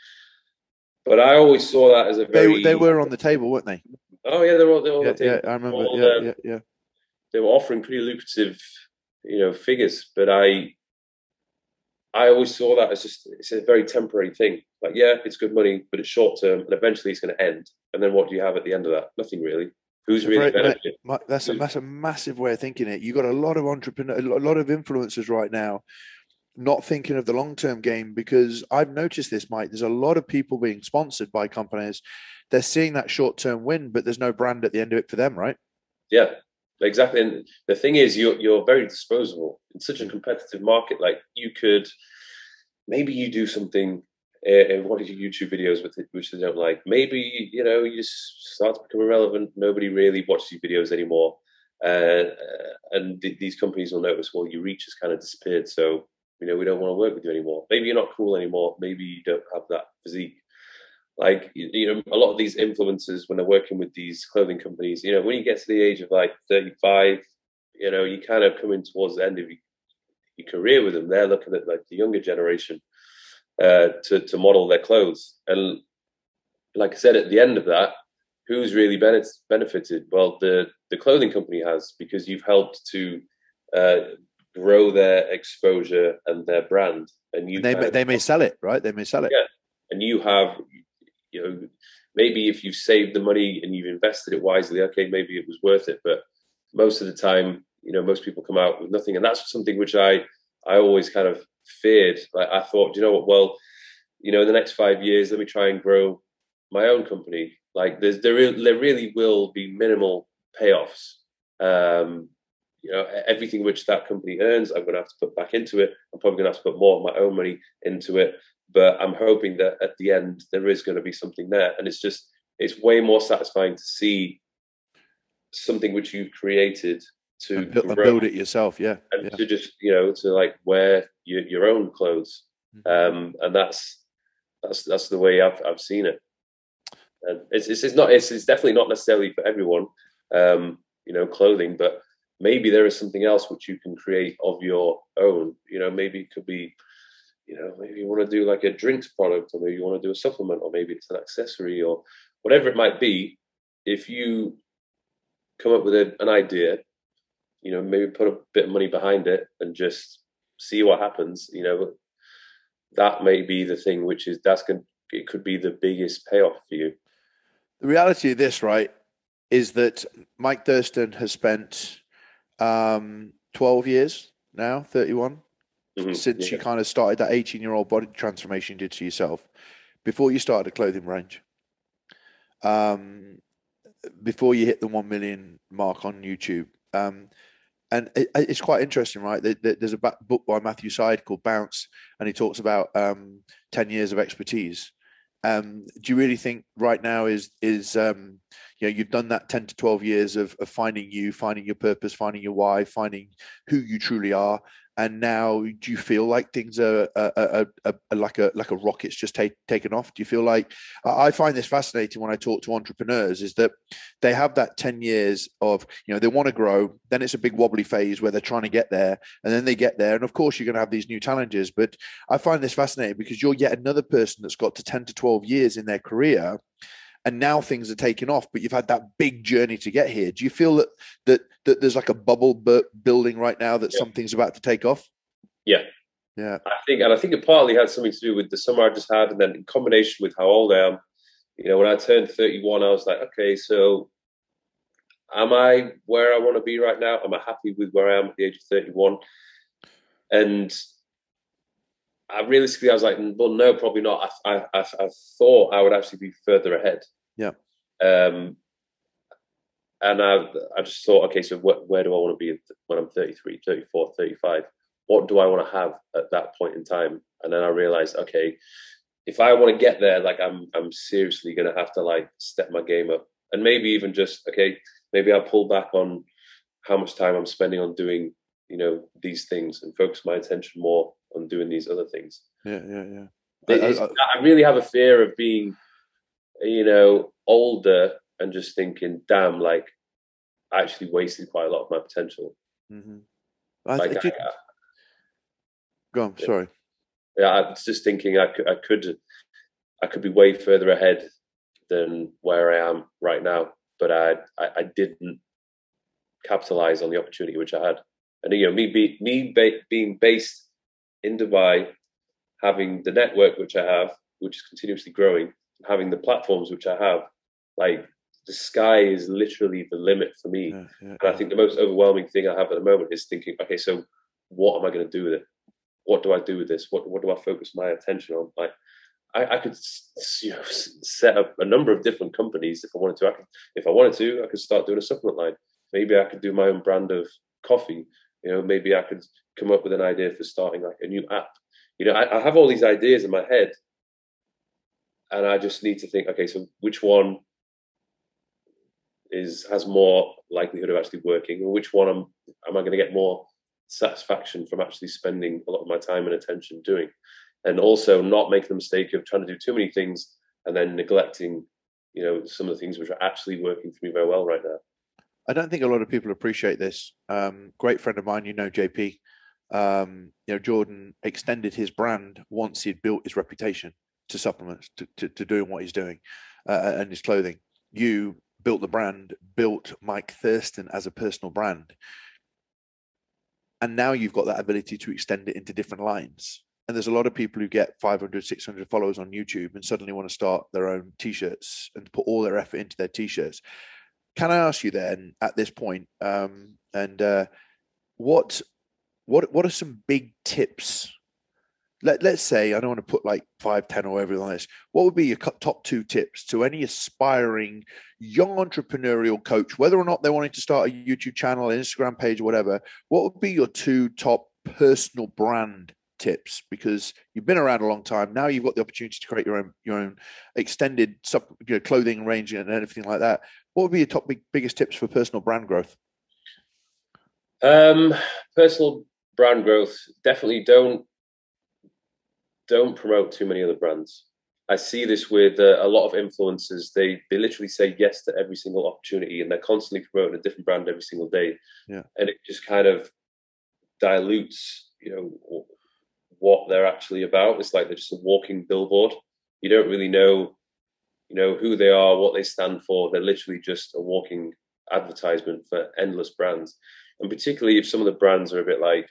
But I always saw that as a very. They, they were on the table, weren't they? Oh yeah, they were. They were yeah, yeah, I remember. All, yeah, um, yeah, yeah. They were offering pretty lucrative, you know, figures. But I, I always saw that as just it's a very temporary thing. Like, yeah, it's good money, but it's short term, and eventually it's going to end. And then what do you have at the end of that? Nothing really. Who's really benefiting? That's a that's a massive way of thinking it. You've got a lot of entrepreneurs, a lot of influencers right now, not thinking of the long term game because I've noticed this, Mike. There's a lot of people being sponsored by companies. They're seeing that short term win, but there's no brand at the end of it for them, right? Yeah, exactly. And the thing is, you're you're very disposable in such a mm. competitive market. Like you could maybe you do something in one of your YouTube videos with it, which they don't like. Maybe you know you just start to become irrelevant. Nobody really watches your videos anymore, uh, and th- these companies will notice. Well, your reach has kind of disappeared, so you know we don't want to work with you anymore. Maybe you're not cool anymore. Maybe you don't have that physique. Like you know, a lot of these influencers when they're working with these clothing companies, you know, when you get to the age of like 35, you know, you kind of coming towards the end of your, your career with them. They're looking at like the younger generation uh, to to model their clothes. And like I said, at the end of that, who's really benefited? Well, the the clothing company has because you've helped to uh, grow their exposure and their brand, and you they may, they may sell it, right? They may sell it. Yeah, and you have you know maybe if you've saved the money and you've invested it wisely, okay, maybe it was worth it. But most of the time, you know, most people come out with nothing, and that's something which I I always kind of feared. Like I thought, you know what? Well, you know, in the next five years, let me try and grow my own company. Like there's there, there really will be minimal payoffs. Um, you know, everything which that company earns, I'm going to have to put back into it. I'm probably going to have to put more of my own money into it. But I'm hoping that at the end there is going to be something there, and it's just it's way more satisfying to see something which you've created to build, build it yourself. Yeah, and yeah. to just you know to like wear your, your own clothes, mm-hmm. um, and that's that's that's the way I've I've seen it. And it's it's, it's not it's, it's definitely not necessarily for everyone, um, you know, clothing, but maybe there is something else which you can create of your own. You know, maybe it could be. You know, maybe you want to do like a drinks product, or maybe you want to do a supplement, or maybe it's an accessory, or whatever it might be. If you come up with a, an idea you know, maybe put a bit of money behind it and just see what happens. You know, that may be the thing which is that's going it could be the biggest payoff for you. The reality of this, right, is that Mike Thurston has spent um, 12 years now, 31, mm-hmm. since yeah. you kind of started that 18 year old body transformation you did to yourself before you started a clothing range. Um, before you hit the 1 million mark on YouTube. Um, and it, it's quite interesting, right? There's a book by Matthew Syed called Bounce, and he talks about um, ten years of expertise. Um, do you really think right now is is um, you know you've done that ten to twelve years of, of finding you, finding your purpose, finding your why, finding who you truly are, and now do you feel like things are, are, are, are like a like a rocket's just take, taken off? Do you feel like i find this fascinating when i talk to entrepreneurs is that they have that 10 years of you know they want to grow then it's a big wobbly phase where they're trying to get there and then they get there and of course you're going to have these new challenges. But i find this fascinating because you're yet another person that's got to 10 to 12 years in their career and now things are taking off but you've had that big journey to get here. Do you feel that that, that there's like a bubble building right now that yeah. something's about to take off? Yeah. Yeah. I think and i think it partly had something to do with the summer i just had and then in combination with how old i am. You know when i turned 31 i was like okay so am i where i want to be right now? Am i happy with where i am at the age of 31 and I realistically, I was like, well, no, probably not. I, I, I, thought I would actually be further ahead. Um, and I, I just thought, okay, so wh- where do I want to be when I'm 33, 34, 35? What do I want to have at that point in time? And then I realized, okay, if I want to get there, like I'm, I'm seriously going to have to like step my game up, and maybe even just, okay, maybe I'll pull back on how much time I'm spending on doing, you know, these things and focus my attention more on doing these other things. Yeah, yeah, yeah. I, I, I, really have a fear of being, you know, older and just thinking, damn, like I actually wasted quite a lot of my potential. Mm-hmm. I, like, I, go on, sorry. Yeah, I was just thinking I could, I could, I could be way further ahead than where I am right now, but I, I, I didn't capitalize on the opportunity which I had. And you know, me be, me ba- being based in Dubai, having the network which I have, which is continuously growing, having the platforms which I have, like the sky is literally the limit for me. Yeah, yeah, and I think the most overwhelming thing I have at the moment is thinking, okay, so what am I going to do with it? What do I do with this? What what do I focus my attention on? Like, I, I could you know, set up a number of different companies if I wanted to. I could, if I wanted to, I could start doing a supplement line. Maybe I could do my own brand of coffee. You know, maybe I could come up with an idea for starting like a new app. You know, I, I have all these ideas in my head, and I just need to think, okay, so which one is has more likelihood of actually working, and which one am am I going to get more satisfaction from actually spending a lot of my time and attention doing, and also not making the mistake of trying to do too many things and then neglecting, you know, some of the things which are actually working for me very well right now. I don't think a lot of people appreciate this. Um, great friend of mine, you know, JP. Um, you know, Jordan extended his brand once he'd built his reputation to supplements, to, to, to doing what he's doing uh, and his clothing. You built the brand, built Mike Thurston as a personal brand. And now you've got that ability to extend it into different lines. And there's a lot of people who get 500, 600 followers on YouTube and suddenly want to start their own t shirts and put all their effort into their t shirts. Can I ask you then at this point, um, and uh, what what what are some big tips let, let's say I don't want to put like five, ten, or everything this. What would be your top two tips to any aspiring young entrepreneurial coach, whether or not they're wanting to start a YouTube channel, an Instagram page, or whatever? What would be your two top personal brand tips? Because you've been around a long time. Now you've got the opportunity to create your own your own extended sub, you know, clothing range and everything like that. What would be your top big, biggest tips for personal brand growth? Um, personal brand growth definitely don't don't promote too many other brands. I see this with uh, a lot of influencers. They they literally say yes to every single opportunity, and they're constantly promoting a different brand every single day. Yeah, and it just kind of dilutes, you know, what they're actually about. It's like they're just a walking billboard. You don't really know, you know, who they are, what they stand for. They're literally just a walking advertisement for endless brands. And particularly if some of the brands are a bit like,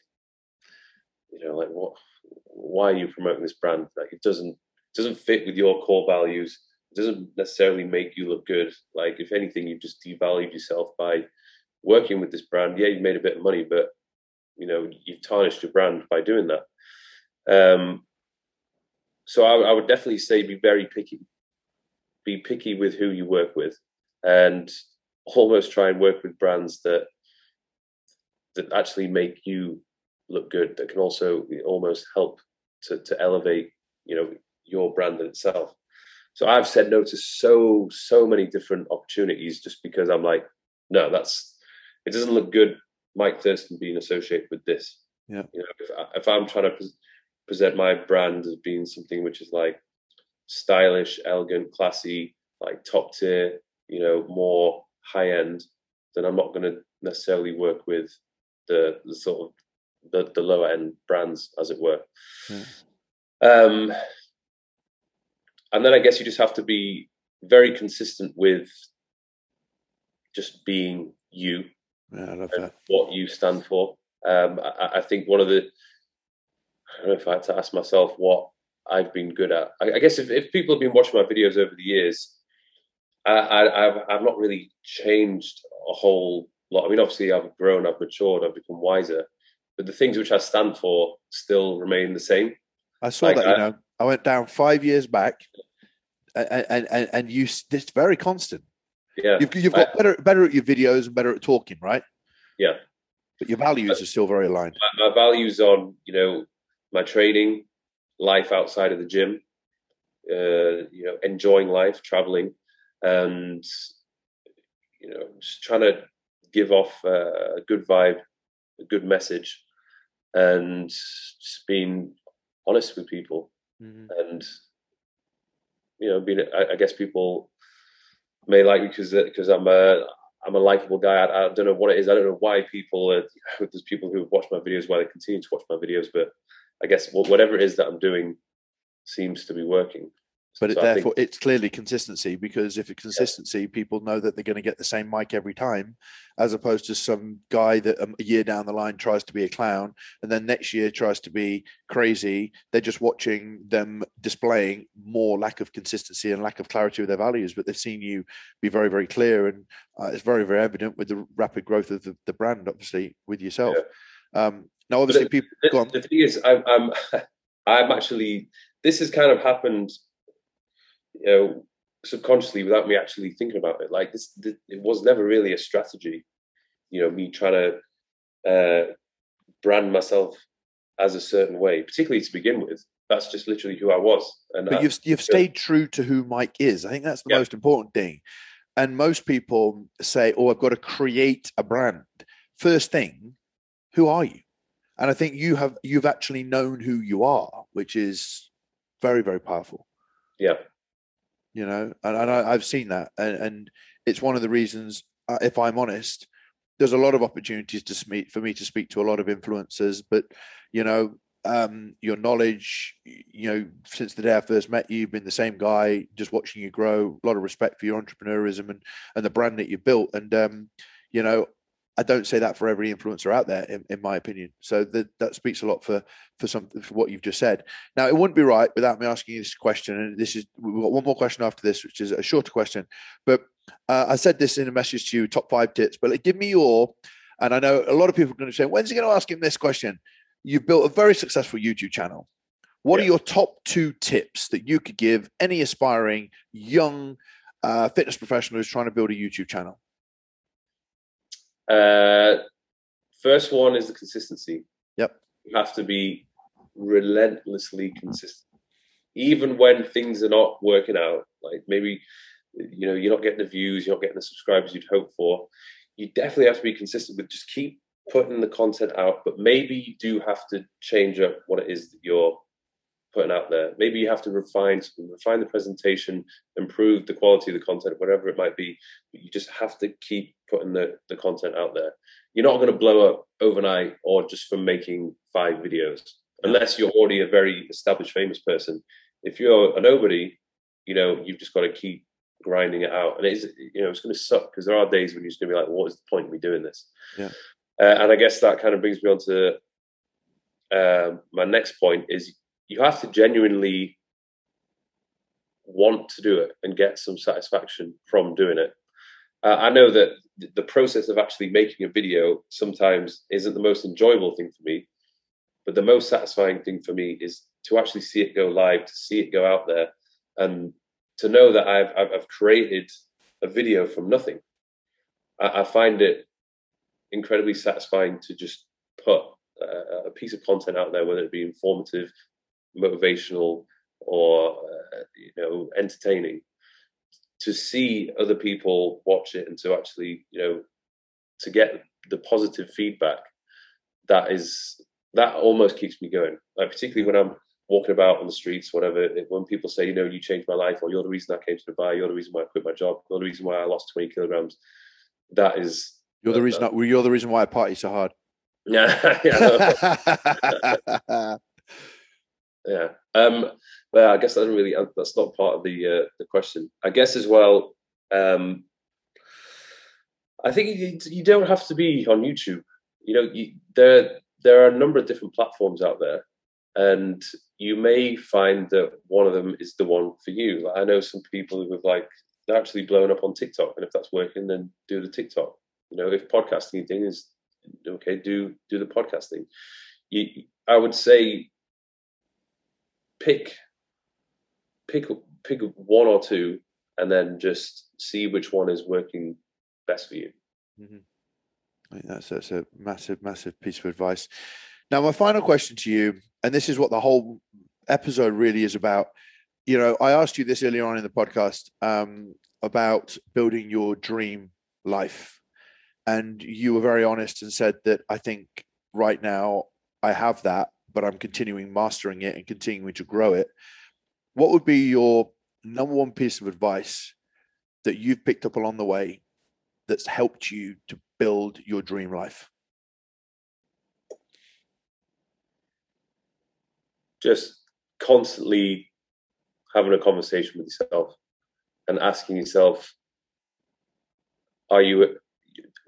you know, like what why are you promoting this brand? Like it doesn't doesn't fit with your core values. It doesn't necessarily make you look good. Like if anything, you've just devalued yourself by working with this brand. Yeah, you made a bit of money, but you know you've tarnished your brand by doing that. Um, so I, I would definitely say be very picky. Be picky with who you work with, and almost try and work with brands that that actually make you look good that can also almost help to, to elevate you know your brand in itself. So i've said no to so so many different opportunities just because i'm like no that's it doesn't look good mike thurston being associated with this. Yeah. You know if, I, if i'm trying to pre- present my brand as being something which is like stylish elegant classy like top tier you know more high end then i'm not going to necessarily work with the, the sort of the, the lower end brands, as it were. Yeah. Um, and then I guess you just have to be very consistent with just being you. Yeah, I love that. What you stand for. Um, I, I, think one of the, I don't know if I had to ask myself what I've been good at. I, I guess if, if people have been watching my videos over the years, I, have I've not really changed a whole lot. I mean, obviously, I've grown, I've matured, I've become wiser but the things which I stand for still remain the same. I saw like, that. You know, I went down five years back, and and and you it's very constant. Yeah, you've, you've got I, better better at your videos and better at talking, right? Yeah, but your values are still very aligned. My, my values on you know my training, life outside of the gym, uh, you know, enjoying life, traveling, and you know, just trying to give off uh, a good vibe, a good message, and just being honest with people mm-hmm. and you know being I, I, guess people may like me because because I'm a I'm a likable guy. I, I, don't know what it is. I don't know why people. Are, there's people who watch my videos, why they continue to watch my videos, but I guess whatever it is that I'm doing seems to be working. But so it, therefore, think, it's clearly consistency because if it's consistency, yeah. people know that they're going to get the same Mike every time, as opposed to some guy that um, a year down the line tries to be a clown and then next year tries to be crazy. They're just watching them displaying more lack of consistency and lack of clarity with their values. But they've seen you be very, very clear, and uh, it's very, very evident with the rapid growth of the, the brand, obviously, with yourself. Yeah. Um, now, obviously, the, people. The, the thing is, I'm, I'm, I'm actually. This has kind of happened you know, subconsciously without me actually thinking about it. Like this, this it was never really a strategy. You know, me trying to uh, brand myself as a certain way, particularly to begin with. that's just literally who I was. And but I, you've you've stayed true to who Mike is. I think that's the Yeah. most important thing. And most people say, "Oh, I've got to create a brand." First thing, who are you? And I think you have you've actually known who you are, which is very very powerful. yeah, You know, and, and I, I've seen that, and, and it's one of the reasons. Uh, if I'm honest, there's a lot of opportunities to speak for me to speak to a lot of influencers, but you know, um, your knowledge, you know, since the day I first met you, you've been the same guy, just watching you grow, a lot of respect for your entrepreneurism and, and the brand that you built. And, um, you know, I don't say that for every influencer out there, in, in my opinion. So that, that speaks a lot for, for some, for what you've just said. Now, it wouldn't be right without me asking you this question. And this is, we've got one more question after this, which is a shorter question, but uh, I said this in a message to you, top five tips, but like, give me your, and I know a lot of people are going to say, when's he going to ask him this question? You've built a very successful YouTube channel. What are your top two tips that you could give any aspiring young uh, fitness professional who's trying to build a YouTube channel? Uh, first one is the consistency. Yep. You have to be relentlessly consistent, even when things are not working out. Like maybe you know you're not getting the views, you're not getting the subscribers you'd hope for. You definitely have to be consistent with just keep putting the content out. But maybe you do have to change up what it is that you're putting out there. Maybe you have to refine refine the presentation, improve the quality of the content, whatever it might be. But you just have to keep putting the, the content out there. You're not going to blow up overnight or just from making five videos, unless you're already a very established famous person. If you're a nobody, you know, you've just got to keep grinding it out. And it's you know, it's going to suck because there are days when you're just going to be like, what is the point of me doing this? Yeah. Uh, and I guess that kind of brings me on to um, my next point is you have to genuinely want to do it and get some satisfaction from doing it. Uh, I know that the process of actually making a video sometimes isn't the most enjoyable thing for me, but the most satisfying thing for me is to actually see it go live, to see it go out there, and to know that I've I've, created a video from nothing. I, I find it incredibly satisfying to just put a, a piece of content out there, whether it be informative, motivational, or uh, you know entertaining to see other people watch it and to actually you know to get the positive feedback that is that almost keeps me going like particularly when i'm walking about on the streets whatever when people say you know you changed my life or you're the reason i came to dubai you're the reason why i quit my job you're the reason why i lost 20 kilograms that is You're the Uh, reason. I, you're the reason why I party so hard. yeah yeah Yeah. Um, well, I guess that doesn't really. uh, That's not part of the uh, the question. I guess as well. Um, I think you, you don't have to be on YouTube. You know, you, there there are a number of different platforms out there, and you may find that one of them is the one for you. Like, I know some people who have like they're actually blown up on TikTok, and if that's working, then do the TikTok. You know, if podcasting thing is okay, do do the podcasting. You, I would say pick pick pick one or two and then just see which one is working best for you I think that's that's a massive, massive piece of advice. Now, my final question to you, and this is what the whole episode really is about. You know, I asked you this earlier on in the podcast um, about building your dream life, and you were very honest and said that I think right now I have that, but I'm continuing mastering it and continuing to grow it. What would be your number one piece of advice that you've picked up along the way that's helped you to build your dream life? just constantly having a conversation with yourself and asking yourself are you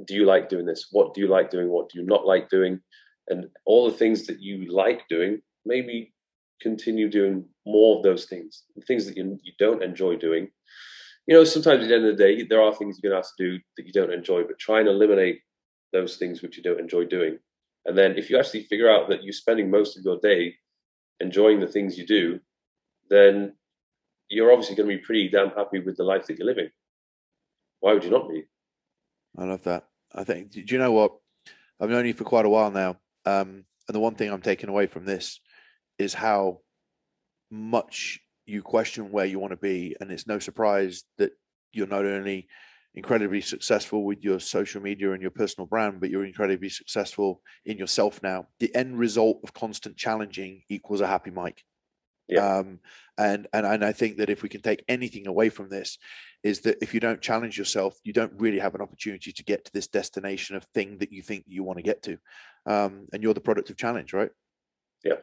do you like doing this what do you like doing what do you not like doing and all the things that you like doing maybe continue doing more of those things the things that you, you don't enjoy doing you know sometimes at the end of the day there are things you're going to have to do that you don't enjoy but try and eliminate those things which you don't enjoy doing and then if you actually figure out that you're spending most of your day enjoying the things you do then you're obviously going to be pretty damn happy with the life that you're living why would you not be I love that. I think. Do you know what? I've known you for quite a while now, um, and the one thing I'm taking away from this is how much you question where you want to be, and it's no surprise that you're not only incredibly successful with your social media and your personal brand, but you're incredibly successful in yourself now. The end result of constant challenging equals a happy Mike. Yeah. Um, and and and I think that if we can take anything away from this, is that if you don't challenge yourself, you don't really have an opportunity to get to this destination of thing that you think you want to get to. Um, and you're the product of challenge, right? Yeah.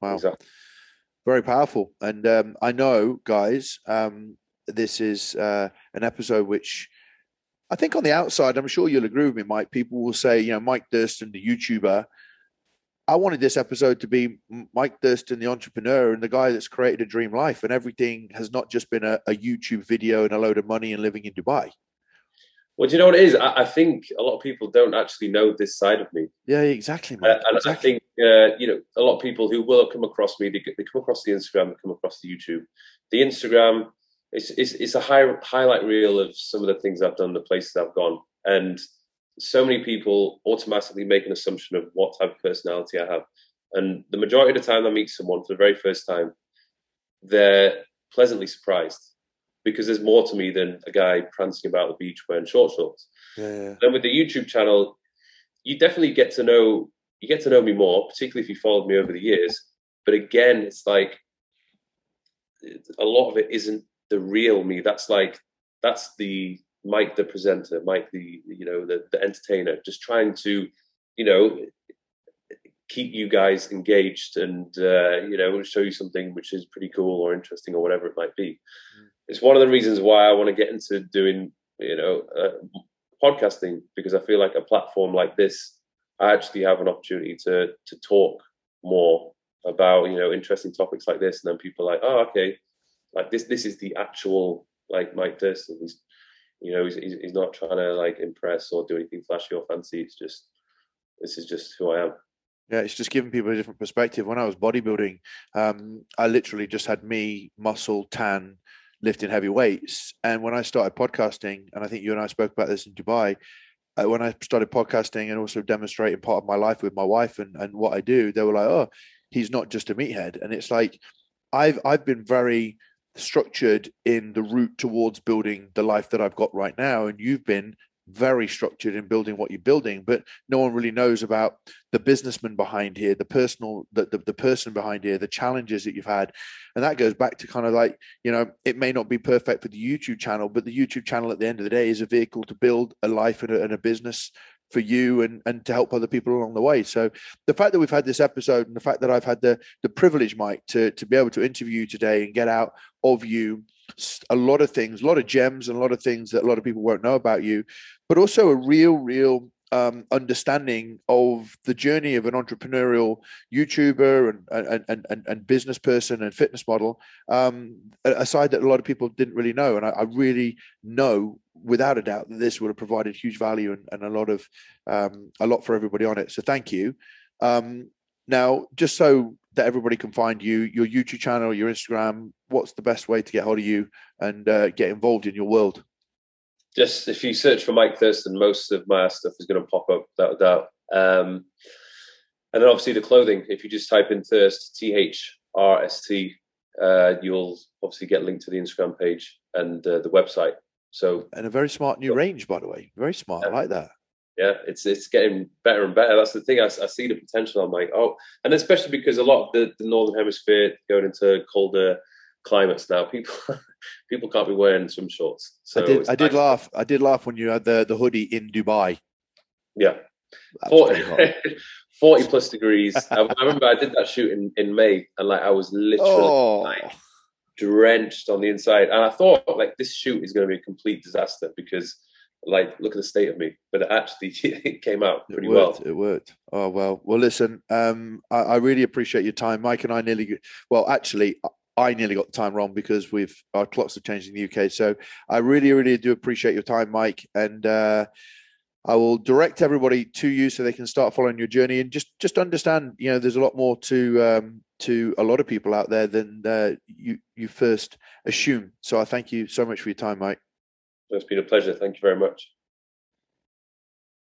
Wow. Exactly. Very powerful. And um, I know, guys, um, this is uh, an episode which I think on the outside, I'm sure you'll agree with me, Mike. People will say, you know, Mike Thurston, the YouTuber, I wanted this episode to be Mike Thurston, the entrepreneur, and the guy that's created a dream life, and everything has not just been a, a YouTube video and a load of money and living in Dubai. Well, do you know what it is? I, I, think a lot of people don't actually know this side of me. Yeah, exactly. Uh, and exactly. I think uh, you know a lot of people who will come across me, they, they come across the Instagram, they come across the YouTube. The Instagram, it's, it's, it's a high, highlight reel of some of the things I've done, the places I've gone, and so many people automatically make an assumption of what type of personality I have. And the majority of the time I meet someone for the very first time, they're pleasantly surprised because there's more to me than a guy prancing about the beach wearing short shorts. Yeah, Then with the YouTube channel, you definitely get to know you get to know me more, particularly if you followed me over the years. But again, it's like a lot of it isn't the real me. That's like that's the Mike the presenter, Mike the you know the, the entertainer, just trying to you know keep you guys engaged and uh, you know show you something which is pretty cool or interesting or whatever it might be. Mm. It's one of the reasons why I want to get into doing you know uh, podcasting because I feel like a platform like this, I actually have an opportunity to to talk more about you know interesting topics like this, and then people are like, oh okay, like this this is the actual like Mike Thurston. He's you know, he's, he's not trying to like impress or do anything flashy or fancy. It's just, this is just who I am. Yeah, it's just giving people a different perspective. When I was bodybuilding, um, I literally just had me, muscle, tan, lifting heavy weights. And when I started podcasting, and I think you and I spoke about this in Dubai, uh, when I started podcasting and also demonstrating part of my life with my wife and, and what I do, they were like, oh, he's not just a meathead. And it's like, I've I've been very structured in the route towards building the life that I've got right now. And you've been very structured in building what you're building, but no one really knows about the businessman behind here, the personal, the, the, the person behind here, the challenges that you've had. And that goes back to kind of like, you know, it may not be perfect for the YouTube channel, but the YouTube channel at the end of the day is a vehicle to build a life and a, and a business for you and and to help other people along the way. So the fact that we've had this episode and the fact that I've had the the privilege, Mike, to to be able to interview you today and get out of you a lot of things, a lot of gems and a lot of things that a lot of people won't know about you, but also a real, real um, understanding of the journey of an entrepreneurial YouTuber and and and, and, business person and fitness model, um, a side that a lot of people didn't really know. And I, I, really know without a doubt that this would have provided huge value and, and a lot of um, a lot for everybody on it. So thank you. Um, now, just so that everybody can find you, your YouTube channel, your Instagram, what's the best way to get hold of you and uh, get involved in your world? Just if you search for Mike Thurston, most of my stuff is going to pop up without a doubt. Um, and then obviously the clothing. If you just type in Thirst, T H R S T, uh, you'll obviously get linked to the Instagram page and uh, the website. So and a very smart new range, by the way. Very smart. Yeah. I like that. Yeah, it's it's getting better and better. That's the thing. I, I see the potential. I'm like, oh, and especially because a lot of the, the northern hemisphere going into colder climates now. People people can't be wearing swim shorts. So I did I did laugh. I did laugh when you had the the hoodie in Dubai. Yeah. 40, 40, plus degrees. I, I, remember I did that shoot in, in May and like I was literally oh. like drenched on the inside. And I thought like this shoot is going to be a complete disaster because like look at the state of me but it actually it came out pretty it worked, well it worked oh well well listen um I, I, really appreciate your time mike and i nearly well actually I nearly got the time wrong because we've our clocks have changed in the UK. So I really, really do appreciate your time, Mike, and uh, I will direct everybody to you so they can start following your journey and just just understand. You know, there's a lot more to um, to a lot of people out there than uh, you you first assume. So I thank you so much for your time, Mike. It's been a pleasure. Thank you very much.